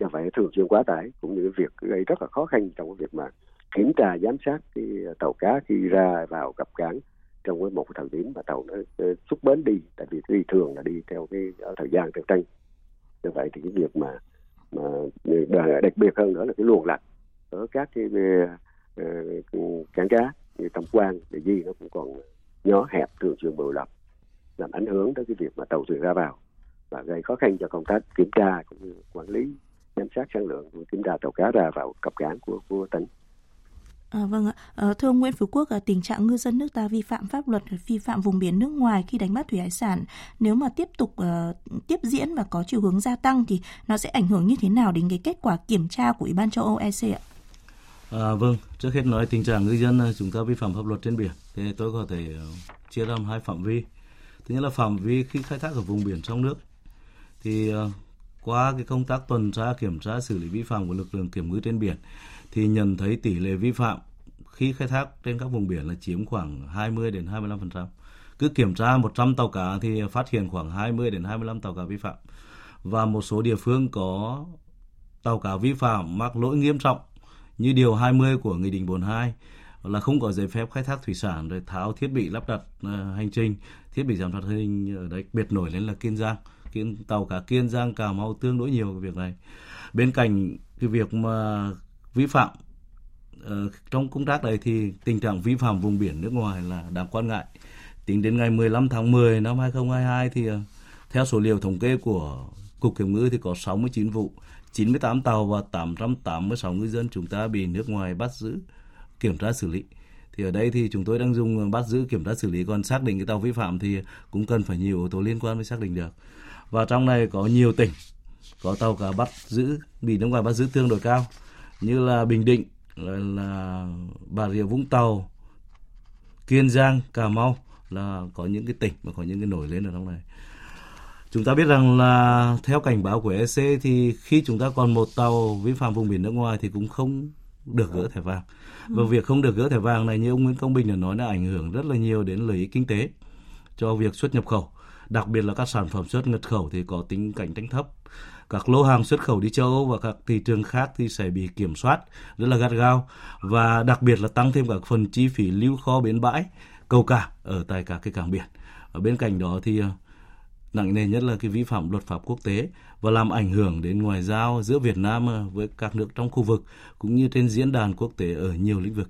Do vậy thường xuyên quá tải cũng như việc gây rất là khó khăn trong cái việc mà kiểm tra, giám sát cái ờ, tàu cá khi ra vào cập cảng trong cái một thời điểm mà tàu nó ờ, xuất bến đi. Tại vì đi thường là đi theo cái thời gian theo tranh do vậy thì cái việc mà mà đặc biệt hơn nữa là cái luồng lạch ở các cái uh, cảng cá như Tam Quan, để Di nó cũng còn nhỏ hẹp thường xuyên bồi lấp làm ảnh hưởng tới cái việc mà tàu thuyền ra vào và gây khó khăn cho công tác kiểm tra cũng như quản lý giám sát sản lượng kiểm tra tàu cá ra vào cập cảng của của tỉnh. À, vâng ạ. À, thưa ông Nguyễn Phú Quốc, à, tình trạng ngư dân nước ta vi phạm pháp luật, vi phạm vùng biển nước ngoài khi đánh bắt thủy hải sản, nếu mà tiếp tục à, tiếp diễn và có chiều hướng gia tăng thì nó sẽ ảnh hưởng như thế nào đến cái kết quả kiểm tra của Ủy ban châu Âu EC ạ? À, vâng, trước hết nói tình trạng ngư dân ờ, chúng ta vi phạm pháp luật trên biển thì tôi có thể ờ, chia làm hai phạm vi. Thứ nhất là phạm vi khi khai thác ở vùng biển trong nước thì qua cái công tác tuần tra kiểm tra xử lý vi phạm của lực lượng kiểm ngư trên biển thì nhận thấy tỷ lệ vi phạm khi khai thác trên các vùng biển là chiếm khoảng 20 đến 25%. Cứ kiểm tra 100 tàu cá thì phát hiện khoảng 20 đến 25 tàu cá vi phạm. Và một số địa phương có tàu cá vi phạm mắc lỗi nghiêm trọng như điều 20 của Nghị định 42 là không có giấy phép khai thác thủy sản rồi tháo thiết bị lắp đặt uh, hành trình thiết bị giám sát hành trình ờ, ở đây biệt nổi lên là Kiên Giang. Kiên tàu cả Kiên Giang Cà Mau tương đối nhiều cái việc này. Bên cạnh cái việc mà vi phạm uh, trong công tác này thì tình trạng vi phạm vùng biển nước ngoài là đáng quan ngại. Tính đến ngày 15 tháng 10 năm 2022 thì uh, theo số liệu thống kê của Cục Kiểm ngư thì có 69 vụ, 98 tàu và 886 ngư dân chúng ta bị nước ngoài bắt giữ, kiểm tra xử lý. Thì ở đây thì chúng tôi đang dùng bắt giữ kiểm tra xử lý còn xác định cái tàu vi phạm thì cũng cần phải nhiều yếu tố liên quan mới xác định được. Và trong này có nhiều tỉnh có tàu cá bắt giữ bị nước ngoài bắt giữ tương đối cao như là Bình Định, là, là Bà Rịa Vũng Tàu, Kiên Giang, Cà Mau là có những cái tỉnh mà có những cái nổi lên ở trong này. Chúng ta biết rằng là theo cảnh báo của EC thì khi chúng ta còn một tàu vi phạm vùng biển nước ngoài thì cũng không được gỡ thẻ vàng. Và ừ. việc không được gỡ thẻ vàng này như ông Nguyễn Công Bình đã nói là ảnh hưởng rất là nhiều đến lợi ích kinh tế cho việc xuất nhập khẩu. Đặc biệt là các sản phẩm xuất nhập khẩu thì có tính cạnh tranh thấp các lô hàng xuất khẩu đi châu Âu và các thị trường khác thì sẽ bị kiểm soát rất là gắt gao và đặc biệt là tăng thêm các phần chi phí lưu kho bến bãi cầu cảng ở tại các cái cảng biển. Ở bên cạnh đó thì nặng nề nhất là cái vi phạm luật pháp quốc tế và làm ảnh hưởng đến ngoại giao giữa Việt Nam ờ, với các nước trong khu vực cũng như trên diễn đàn quốc tế ở nhiều lĩnh vực.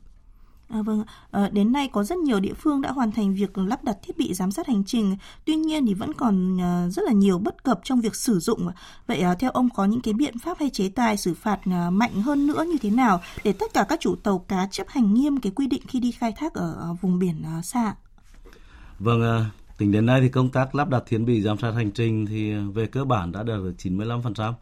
À, vâng, à, đến nay có rất nhiều địa phương đã hoàn thành việc lắp đặt thiết bị giám sát hành trình. Tuy nhiên thì vẫn còn à, rất là nhiều bất cập trong việc sử dụng. Vậy à, theo ông có những cái biện pháp hay chế tài xử phạt à, mạnh hơn nữa như thế nào để tất cả các chủ tàu cá chấp hành nghiêm cái quy định khi đi khai thác ở à, vùng biển à, xa? Vâng, à, tính đến nay thì công tác lắp đặt thiết bị giám sát hành trình thì ờ, về cơ bản đã đạt được 95%.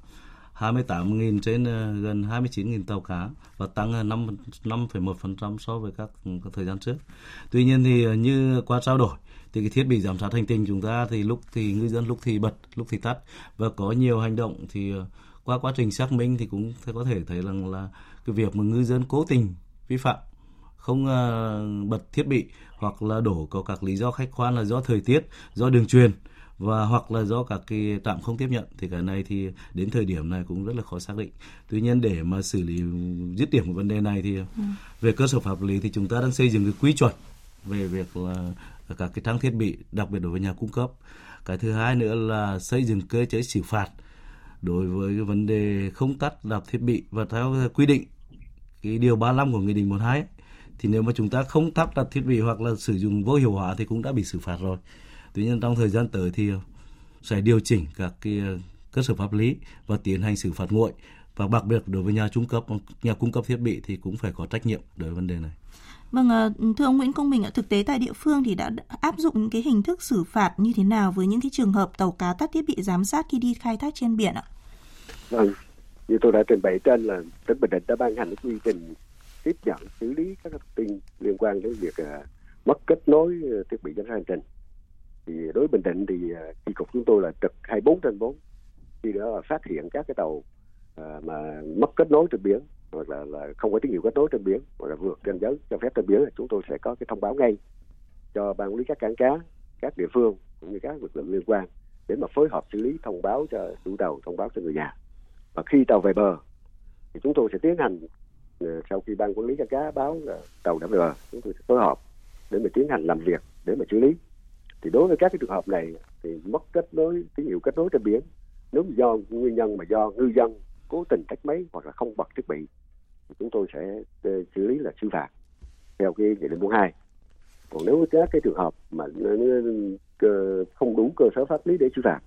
28.000 trên ờ, gần 29.000 tàu cá và tăng ờ, 5 5,1% so với các, ừ, các thời gian trước. Tuy nhiên thì như qua trao đổi thì cái thiết bị giám sát hành trình chúng ta thì lúc thì ngư dân lúc thì bật, lúc thì tắt và có nhiều hành động thì qua quá trình xác minh thì cũng có thể thấy rằng là cái việc mà ngư dân cố tình vi phạm không bật thiết bị hoặc là đổ có các lý do khách quan là do thời tiết, do đường truyền và hoặc là do các cái trạm không tiếp nhận thì cái này thì đến thời điểm này cũng rất là khó xác định. Tuy nhiên để mà xử lý dứt điểm của vấn đề này thì ừ. về cơ sở pháp lý thì chúng ta đang xây dựng cái quy chuẩn về việc là các cái trang thiết bị đặc biệt đối với nhà cung cấp. Cái thứ hai nữa là xây dựng cơ chế xử phạt đối với cái vấn đề không tắt đạp thiết bị và theo quy định cái điều 35 của nghị định 12 ấy, thì nếu mà chúng ta không tắt đặt thiết bị hoặc là sử dụng vô hiệu hóa thì cũng đã bị xử phạt rồi. Tuy nhiên trong thời gian tới thì sẽ điều chỉnh các cái ờ, cơ sở pháp lý và tiến hành xử phạt nguội và đặc biệt đối với nhà cung cấp nhà cung cấp thiết bị thì cũng phải có trách nhiệm đối với vấn đề này. Vâng, ờ, thưa ông Nguyễn Công Bình, thực tế tại địa phương thì đã áp dụng những cái hình thức xử phạt như thế nào với những cái trường hợp tàu cá tắt thiết bị giám sát khi đi khai thác trên biển ạ? Vâng, như tôi đã trình bày trên là tỉnh Bình Định đã ban hành quy trình tiếp nhận xử lý các thông tin liên quan đến việc à, mất kết nối à, thiết bị giám sát hành trình. Thì đối với bình định thì à, chi cục chúng tôi là trực 24 trên 4 khi đó là phát hiện các cái tàu mà mất kết nối trên biển hoặc là, là không có tín hiệu kết nối trên biển hoặc là vượt ranh giới cho phép trên biển chúng tôi sẽ có cái thông báo ngay cho ban quản lý các cảng cá các địa phương cũng như các lực lượng liên quan để mà phối hợp xử lý thông báo cho chủ tàu thông báo cho người nhà. Và khi tàu về bờ thì chúng tôi sẽ tiến hành Ờ, sau khi ban quản lý các cá báo là tàu đã về bờ chúng tôi sẽ phối hợp để mà tiến hành làm việc để mà xử lý. Thì đối với các cái trường hợp này thì mất kết nối tín hiệu kết nối trên biển. Nếu do nguyên nhân mà do ngư dân cố tình tắt máy hoặc là không bật thiết bị thì chúng tôi sẽ ờ, xử lý là xử phạt theo cái nghị định 42 còn nếu các cái trường hợp mà không đủ cơ sở pháp lý để xử phạt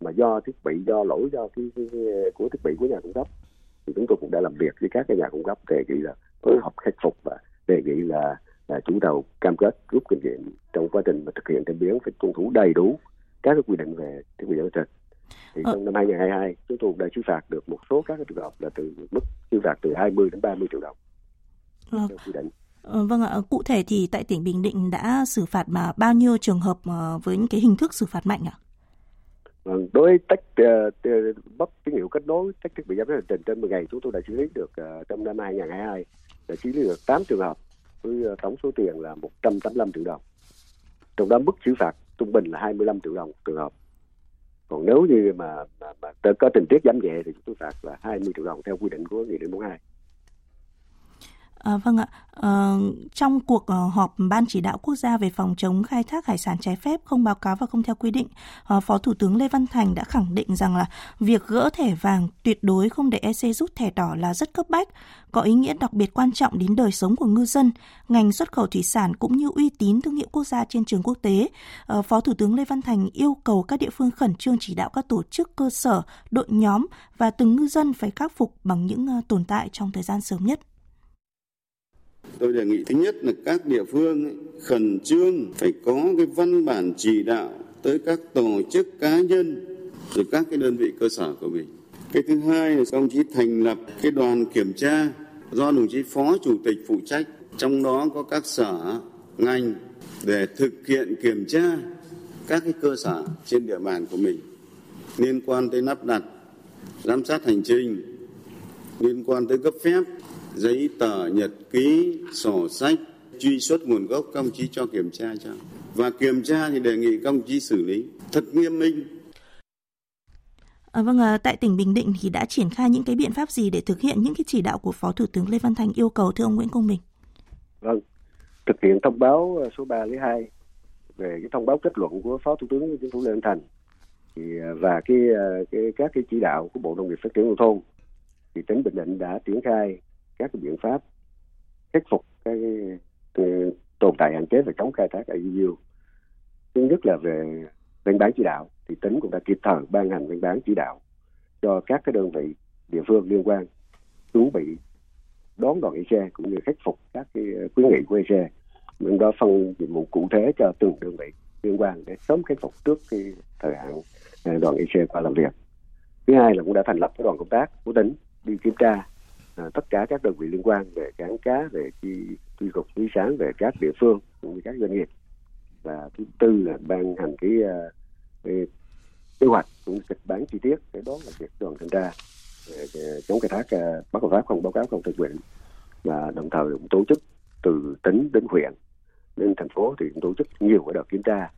mà do thiết bị do lỗi do cái, cái, cái của thiết bị của nhà cung cấp thì chúng tôi cũng đã làm việc với các cái nhà cung cấp đề nghị là phối hợp khắc phục và đề nghị là là chủ tàu cam kết rút kinh nghiệm trong quá trình mà thực hiện trên biển phải tuân thủ đầy đủ các quy định về thiết bị giám sát thì ờ. trong năm 2022 chúng tôi đã xử phạt được một số các trường hợp là từ mức xử phạt từ 20 đến 30 triệu đồng ờ. theo quy định ờ, Vâng ạ, cụ thể thì tại tỉnh Bình Định đã xử phạt mà bao nhiêu trường hợp ờ, với những cái hình thức xử phạt mạnh ạ? Vâng, đối với tách uh, ờ, mất tín hiệu kết nối tách thiết bị giám sát hành trình trên 10 ngày chúng tôi đã xử lý được uh, trong năm 2022 đã xử lý được 8 trường hợp với uh, tổng số tiền là 185 triệu đồng. Trong đó mức xử phạt trung bình là 25 triệu đồng trường hợp. Còn nếu như mà, mà, mà có tình tiết giảm nhẹ thì chúng tôi phạt là 20 triệu đồng theo quy định của Nghị định 42. À, vâng ạ, à, trong cuộc ờ, họp Ban chỉ đạo quốc gia về phòng chống khai thác hải sản trái phép không báo cáo và không theo quy định, à, Phó Thủ tướng Lê Văn Thành đã khẳng định rằng là việc gỡ thẻ vàng tuyệt đối không để EC rút thẻ đỏ là rất cấp bách, có ý nghĩa đặc biệt quan trọng đến đời sống của ngư dân, ngành xuất khẩu thủy sản cũng như uy tín thương hiệu quốc gia trên trường quốc tế. À, Phó Thủ tướng Lê Văn Thành yêu cầu các địa phương khẩn trương chỉ đạo các tổ chức cơ sở, đội nhóm và từng ngư dân phải khắc phục bằng những tồn tại trong thời gian sớm nhất. Tôi đề nghị thứ nhất là các địa phương khẩn trương phải có cái văn bản chỉ đạo tới các tổ chức cá nhân rồi các cái đơn vị cơ sở của mình. Cái thứ hai là đồng chí thành lập cái đoàn kiểm tra do đồng chí phó chủ tịch phụ trách, trong đó có các sở, ngành để thực hiện kiểm tra các cái cơ sở trên địa bàn của mình liên quan tới lắp đặt, giám sát hành trình, liên quan tới cấp phép giấy tờ nhật ký sổ sách truy xuất nguồn gốc công chí cho kiểm tra cho. Và kiểm tra thì đề nghị công chí xử lý thật nghiêm minh. À, vâng, à, tại tỉnh Bình Định thì đã triển khai những cái biện pháp gì để thực hiện những cái chỉ đạo của Phó Thủ tướng Lê Văn Thành yêu cầu thưa ông Nguyễn Công Bình? Vâng, thực hiện thông báo ờ, số 3 lý 2 về cái thông báo kết luận của Phó Thủ tướng Chính phủ Lê Văn Thành. Thì và cái, cái các cái chỉ đạo của Bộ Nông nghiệp Phát triển nông thôn. Thì tỉnh Bình Định đã triển khai các cái biện pháp khắc phục cái, tồn tại hạn chế về chống khai thác IUU. Thứ nhất là về văn bản chỉ đạo thì tỉnh cũng đã kịp thời ban hành văn bản chỉ đạo cho các cái đơn vị địa phương liên quan chuẩn bị đón đoàn xe cũng như khắc phục các cái khuyến nghị của EC nhưng đó phân nhiệm vụ cụ thể cho từng đơn vị liên quan để sớm khắc phục trước cái thời hạn à, đoàn EC qua làm việc. Thứ hai là cũng đã thành lập cái đoàn công tác của tỉnh đi kiểm tra à, tất cả các đơn vị liên quan về cảng cá về chi chi cục thủy sản về các địa phương cũng như các doanh nghiệp. Và thứ tư là ban hành cái, à, cái kế hoạch cũng kịch bản chi tiết để đó là việc đoàn thanh tra chống khai thác à, bất hợp pháp không báo cáo không thực quyền và đồng thời cũng tổ chức từ tỉnh đến huyện đến thành phố thì cũng tổ chức nhiều cái đợt kiểm tra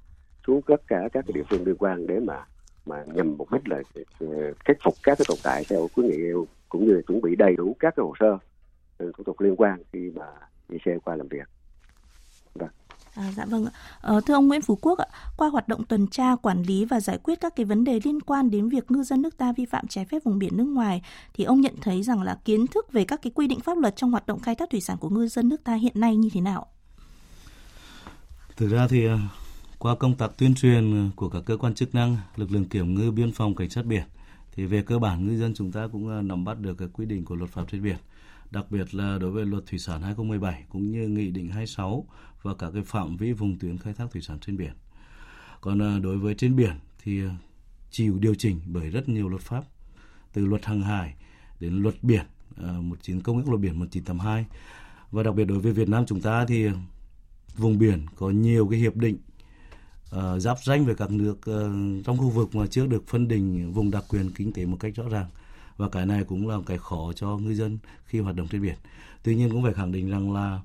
xuống tất cả các cái địa phương liên quan để mà mà nhằm mục đích là à, khắc phục các cái tồn tại theo khuyến nghị EU cũng như là chuẩn bị đầy đủ các cái hồ sơ thủ tục liên quan khi mà đi xe qua làm việc. Vâng. À, dạ vâng ạ. Ờ, thưa ông Nguyễn Phú Quốc ạ, qua hoạt động tuần tra, quản lý và giải quyết các cái vấn đề liên quan đến việc ngư dân nước ta vi phạm trái phép vùng biển nước ngoài, thì ông nhận thấy rằng là kiến thức về các cái quy định pháp luật trong hoạt động khai thác thủy sản của ngư dân nước ta hiện nay như thế nào? Thực ra thì ờ, qua công tác tuyên truyền của các cơ quan chức năng, lực lượng kiểm ngư, biên phòng, cảnh sát biển thì về cơ bản, ngư dân chúng ta cũng ờ, nắm bắt được các quy định của luật pháp trên biển, đặc biệt là đối với luật thủy sản 2017 cũng như nghị định 26 và cả cái phạm vi vùng tuyến khai thác thủy sản trên biển. Còn ờ, đối với trên biển thì ờ, chịu điều chỉnh bởi rất nhiều luật pháp, từ luật hàng hải đến luật biển 19 công ước luật biển 1982 và đặc biệt đối với Việt Nam chúng ta thì vùng biển có nhiều cái hiệp định uh, giáp danh với các nước uh, trong khu vực mà chưa được phân định vùng đặc quyền kinh tế một cách rõ ràng. Và cái này cũng là cái khó cho ngư dân khi hoạt động trên biển. Tuy nhiên cũng phải khẳng định rằng là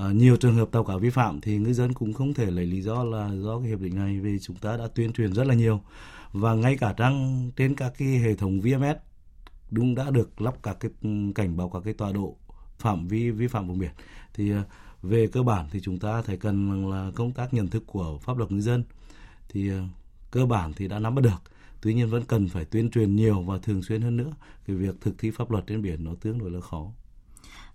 uh, nhiều trường hợp tàu cá vi phạm thì ngư dân cũng không thể lấy lý do là do cái hiệp định này vì chúng ta đã tuyên truyền rất là nhiều. Và ngay cả trang trên các cái hệ thống VMS đúng đã được lắp các cái ừ, cảnh báo các cái tọa độ phạm vi vi phạm vùng biển. Thì uh, về cơ bản thì chúng ta phải cần là công tác nhận thức của pháp luật ngư dân thì ờ, cơ bản thì đã nắm bắt được tuy nhiên vẫn cần phải tuyên truyền nhiều và thường xuyên hơn nữa cái việc thực thi pháp luật trên biển nó tương đối là khó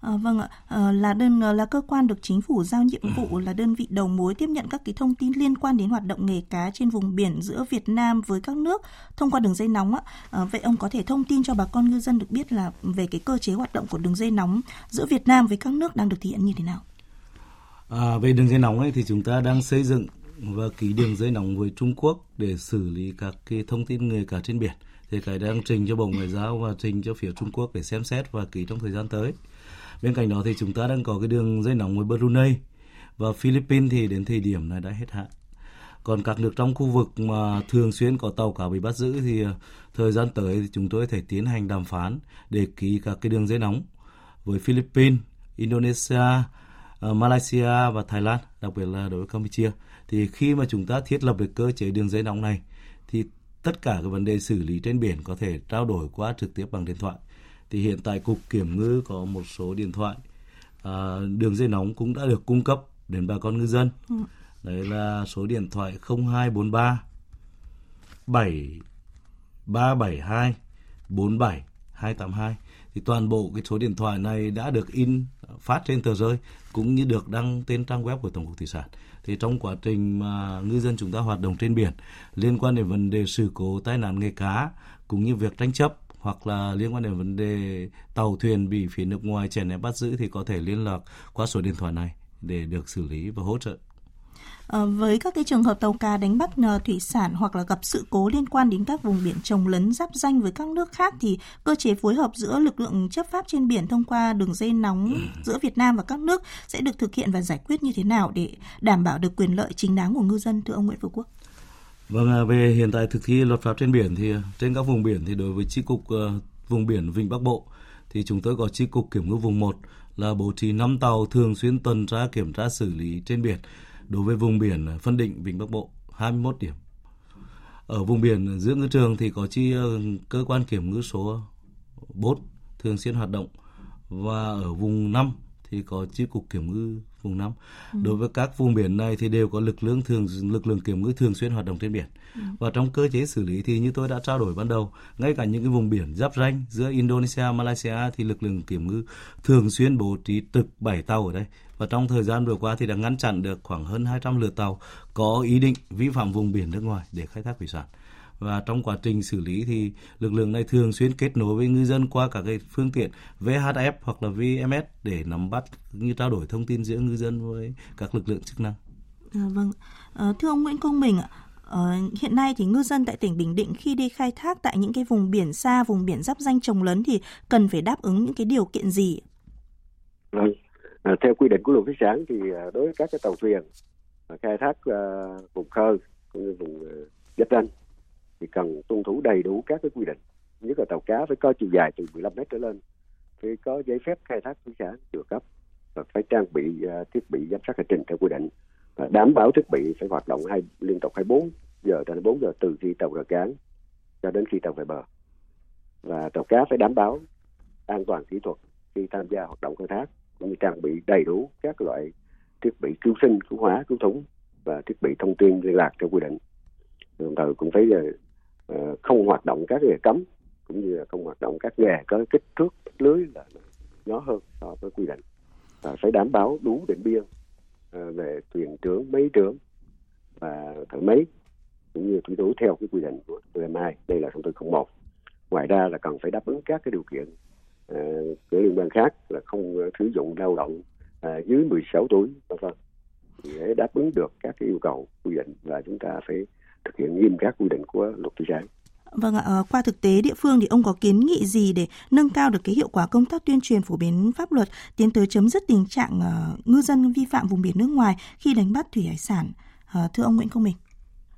À, vâng ạ, à, là đơn là cơ quan được chính phủ giao nhiệm vụ là đơn vị đầu mối tiếp nhận các cái thông tin liên quan đến hoạt động nghề cá trên vùng biển giữa Việt Nam với các nước thông qua đường dây nóng á. À, vậy ông có thể thông tin cho bà con ngư dân được biết là về cái cơ chế hoạt động của đường dây nóng giữa Việt Nam với các nước đang được thực hiện như thế nào? À, về đường dây nóng ấy thì chúng ta đang xây dựng và ký đường dây nóng với Trung Quốc để xử lý các cái thông tin người cả trên biển. Thì cái đang trình cho Bộ Ngoại giao và trình cho phía Trung Quốc để xem xét và ký trong thời gian tới. Bên cạnh đó thì chúng ta đang có cái đường dây nóng với Brunei và Philippines thì đến thời điểm này đã hết hạn. Còn các nước trong khu vực mà thường xuyên có tàu cá bị bắt giữ thì à, thời gian tới thì chúng tôi có thể tiến hành đàm phán để ký các cái đường dây nóng với Philippines, Indonesia, Malaysia và Thái Lan, đặc biệt là đối với Campuchia. Thì khi mà chúng ta thiết lập được cơ chế đường dây nóng này thì tất cả các vấn đề xử lý trên biển có thể trao đổi qua trực tiếp bằng điện thoại. Thì hiện tại cục kiểm ngư có một số điện thoại à, đường dây nóng cũng đã được cung cấp đến bà con ngư dân. Ừ. Đấy là số điện thoại 0243 7 372 47 282 thì toàn bộ cái số điện thoại này đã được in phát trên tờ rơi, cũng như được đăng trên trang web của Tổng cục Thủy sản. Thì trong quá trình mà ngư dân chúng ta hoạt động trên biển, liên quan đến vấn đề sự cố tai nạn nghề cá, cũng như việc tranh chấp, hoặc là liên quan đến vấn đề tàu thuyền bị phía nước ngoài chèn ép bắt giữ, thì có thể liên lạc qua số điện thoại này để được xử lý và hỗ trợ. À, với các cái trường hợp tàu cá đánh bắt uh, thủy sản hoặc là gặp sự cố liên quan đến các vùng biển trồng lấn giáp danh với các nước khác thì cơ chế phối hợp giữa lực lượng chấp pháp trên biển thông qua đường dây nóng giữa Việt Nam và các nước sẽ được thực hiện và giải quyết như thế nào để đảm bảo được quyền lợi chính đáng của ngư dân thưa ông Nguyễn Phú Quốc? Vâng, à, về hiện tại thực thi luật pháp trên biển thì trên các vùng biển thì đối với chi cục uh, vùng biển Vịnh Bắc Bộ thì chúng tôi có chi cục kiểm ngư vùng 1 là bố trí 5 tàu thường xuyên tuần tra kiểm tra xử lý trên biển đối với vùng biển ờ, phân định, Vịnh Bắc Bộ 21 điểm. Ở vùng biển ờ, giữa ngư trường thì có chi ờ, cơ quan kiểm ngư số 4 thường xuyên hoạt động và ở vùng 5 thì có chi cục kiểm ngư vùng 5. Ừ. Đối với các vùng biển này thì đều có lực lượng thường lực lượng kiểm ngư thường xuyên hoạt động trên biển. Ừ. Và trong cơ chế xử lý thì như tôi đã trao đổi ban đầu, ngay cả những cái vùng biển giáp ranh giữa Indonesia, Malaysia thì lực lượng kiểm ngư thường xuyên bố trí trực 7 tàu ở đây. Và trong thời gian vừa qua thì đã ngăn chặn được khoảng hơn 200 lượt tàu có ý định vi phạm vùng biển nước ngoài để khai thác thủy sản và trong quá trình xử lý thì lực lượng này thường xuyên kết nối với ngư dân qua các cái phương tiện VHF hoặc là VMS để nắm bắt như trao đổi thông tin giữa ngư dân với các lực lượng chức năng. À, vâng, à, thưa ông Nguyễn Công Bình ạ, Ờ, hiện nay thì ngư dân tại tỉnh Bình Định khi đi khai thác tại những cái vùng biển xa, vùng biển giáp danh trồng lớn thì cần phải đáp ứng những cái điều kiện gì? Vâng, à, theo quy định của luật thủy sản thì à, đối với các cái tàu thuyền khai thác uh, vùng khơi cũng như vùng uh, giáp ranh thì cần tuân thủ đầy đủ các cái quy định. Nhất là tàu cá phải có chiều dài từ 15 mét trở lên phải có giấy phép khai thác thủy sản được cấp và phải trang bị uh, thiết bị giám sát hành trình theo quy định. Và đảm bảo thiết bị phải hoạt động hai liên tục 24 giờ đến 4 giờ từ khi tàu rời cảng cho đến khi tàu về bờ. Và tàu cá phải đảm bảo an toàn kỹ thuật khi tham gia hoạt động khai thác cũng như trang bị đầy đủ các loại thiết bị cứu sinh cứu hỏa cứu thúng và thiết bị thông tin liên lạc theo quy định. Đồng thời cũng phải à, Ờ, không hoạt động các nghề cấm cũng như là không hoạt động các nghề có kích thước lưới là nhỏ hơn so với quy định. Và phải đảm bảo đủ định biên ờ, về thuyền trưởng mấy trưởng và thợ mấy cũng như tuân thủ theo cái quy định của TMI đây là thông tư 01 ngoài ra là cần phải đáp ứng các cái điều kiện uh, của liên quan khác là không uh, sử dụng lao động uh, dưới 16 tuổi vân vân. Để đáp ứng được các cái yêu cầu quy định và chúng ta phải thực hiện nghiêm các quy định của luật thủy sản. Vâng ạ, ờ, qua thực tế địa phương thì ông có kiến nghị gì để nâng cao được cái hiệu quả công tác tuyên truyền phổ biến pháp luật tiến tới chấm dứt tình trạng uh, ngư dân vi phạm vùng biển nước ngoài khi đánh bắt thủy hải sản? Uh, thưa ông Nguyễn Công Bình.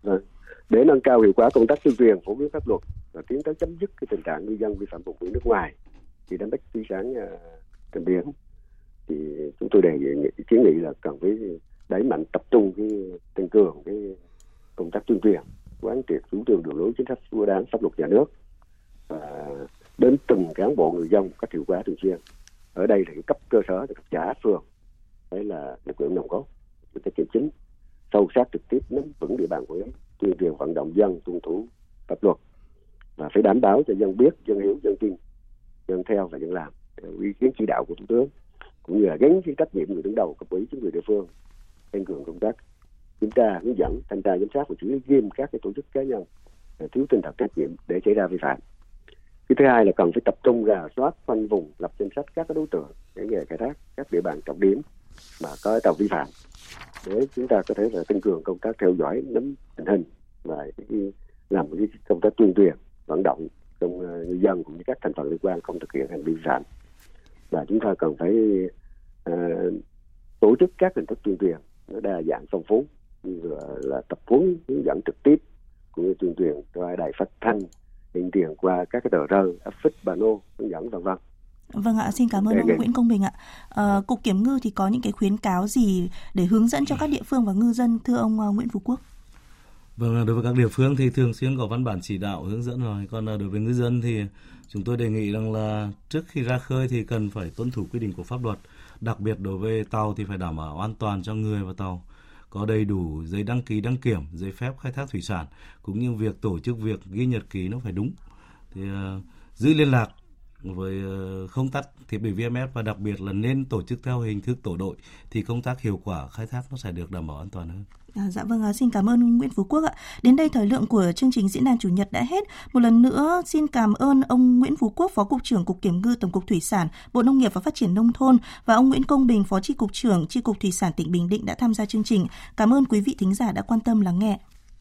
Vâng. Để nâng cao hiệu quả công tác tuyên truyền phổ biến pháp luật và tiến tới chấm dứt cái tình trạng ngư dân vi phạm vùng biển nước ngoài thì đánh bắt thủy sản uh, trên biển thì chúng tôi đề nghị kiến nghị là cần phải đẩy mạnh tập trung cái tăng cường cái công tác tuyên truyền, quán triệt chủ trương đường lối chính sách của đảng, pháp luật nhà nước, và đến từng cán bộ người dân các hiệu quả thường xuyên. Ở đây thì cấp cơ sở cấp xã, phường, đấy là lực lượng nòng cốt cái kiểm chính. Sâu sát trực tiếp nắm vững địa bàn của ấy tuyên truyền vận động dân tuân thủ pháp luật, và phải đảm bảo cho dân biết, dân hiểu, dân tin, dân theo và dân làm, theo ý kiến chỉ đạo của thủ tướng, cũng như là gắn cái trách nhiệm người đứng đầu, cấp ủy chính quyền địa phương, tăng cường công tác kiểm tra hướng dẫn thanh tra giám sát và xử lý nghiêm các cái tổ chức cá nhân à, thiếu tinh thần trách nhiệm để xảy ra vi phạm. Cái thứ hai là cần phải tập trung rà soát khoanh vùng lập danh sách các đối tượng để nghề khai thác các địa bàn trọng điểm mà có tàu vi phạm để chúng ta có thể là tăng cường công tác theo dõi nắm tình hình và làm cái công tác tuyên truyền vận động trong à, người dân cũng như các thành phần liên quan không thực hiện hành vi vi phạm. Và chúng ta cần phải uh, tổ chức các hình thức tuyên truyền nó đa dạng phong phú là tập huấn hướng dẫn trực tiếp cũng như tuyên truyền qua đài phát thanh tuyên truyền qua các cái tờ rơi áp phích bà nô hướng dẫn vân vân Vâng ạ, xin cảm ơn ông Nguyễn Công Bình ạ. À, Cục Kiểm ngư thì có những cái khuyến cáo gì để hướng dẫn cho các địa phương và ngư dân thưa ông uh, Nguyễn Phú Quốc? Vâng, đối với các địa phương thì thường xuyên có văn bản chỉ đạo hướng dẫn rồi. Còn đối với ngư dân thì chúng tôi đề nghị rằng là trước khi ra khơi thì cần phải tuân thủ quy định của pháp luật. Đặc biệt đối với tàu thì phải đảm bảo an toàn cho người và tàu có đầy đủ giấy đăng ký đăng kiểm, giấy phép khai thác thủy sản cũng như việc tổ chức việc ghi nhật ký nó phải đúng. Thì uh, giữ liên lạc với uh, không tắt thiết bị VMS và đặc biệt là nên tổ chức theo hình thức tổ đội thì công tác hiệu quả khai thác nó sẽ được đảm bảo an toàn hơn. À, dạ vâng, à, xin cảm ơn Nguyễn Phú Quốc ạ. Đến đây thời lượng của chương trình diễn đàn chủ nhật đã hết. Một lần nữa xin cảm ơn ông Nguyễn Phú Quốc, Phó cục trưởng Cục Kiểm ngư Tổng cục Thủy sản, Bộ Nông nghiệp và Phát triển nông thôn và ông Nguyễn Công Bình, Phó Chi cục trưởng Chi cục Thủy sản tỉnh Bình Định đã tham gia chương trình. Cảm ơn quý vị thính giả đã quan tâm lắng nghe.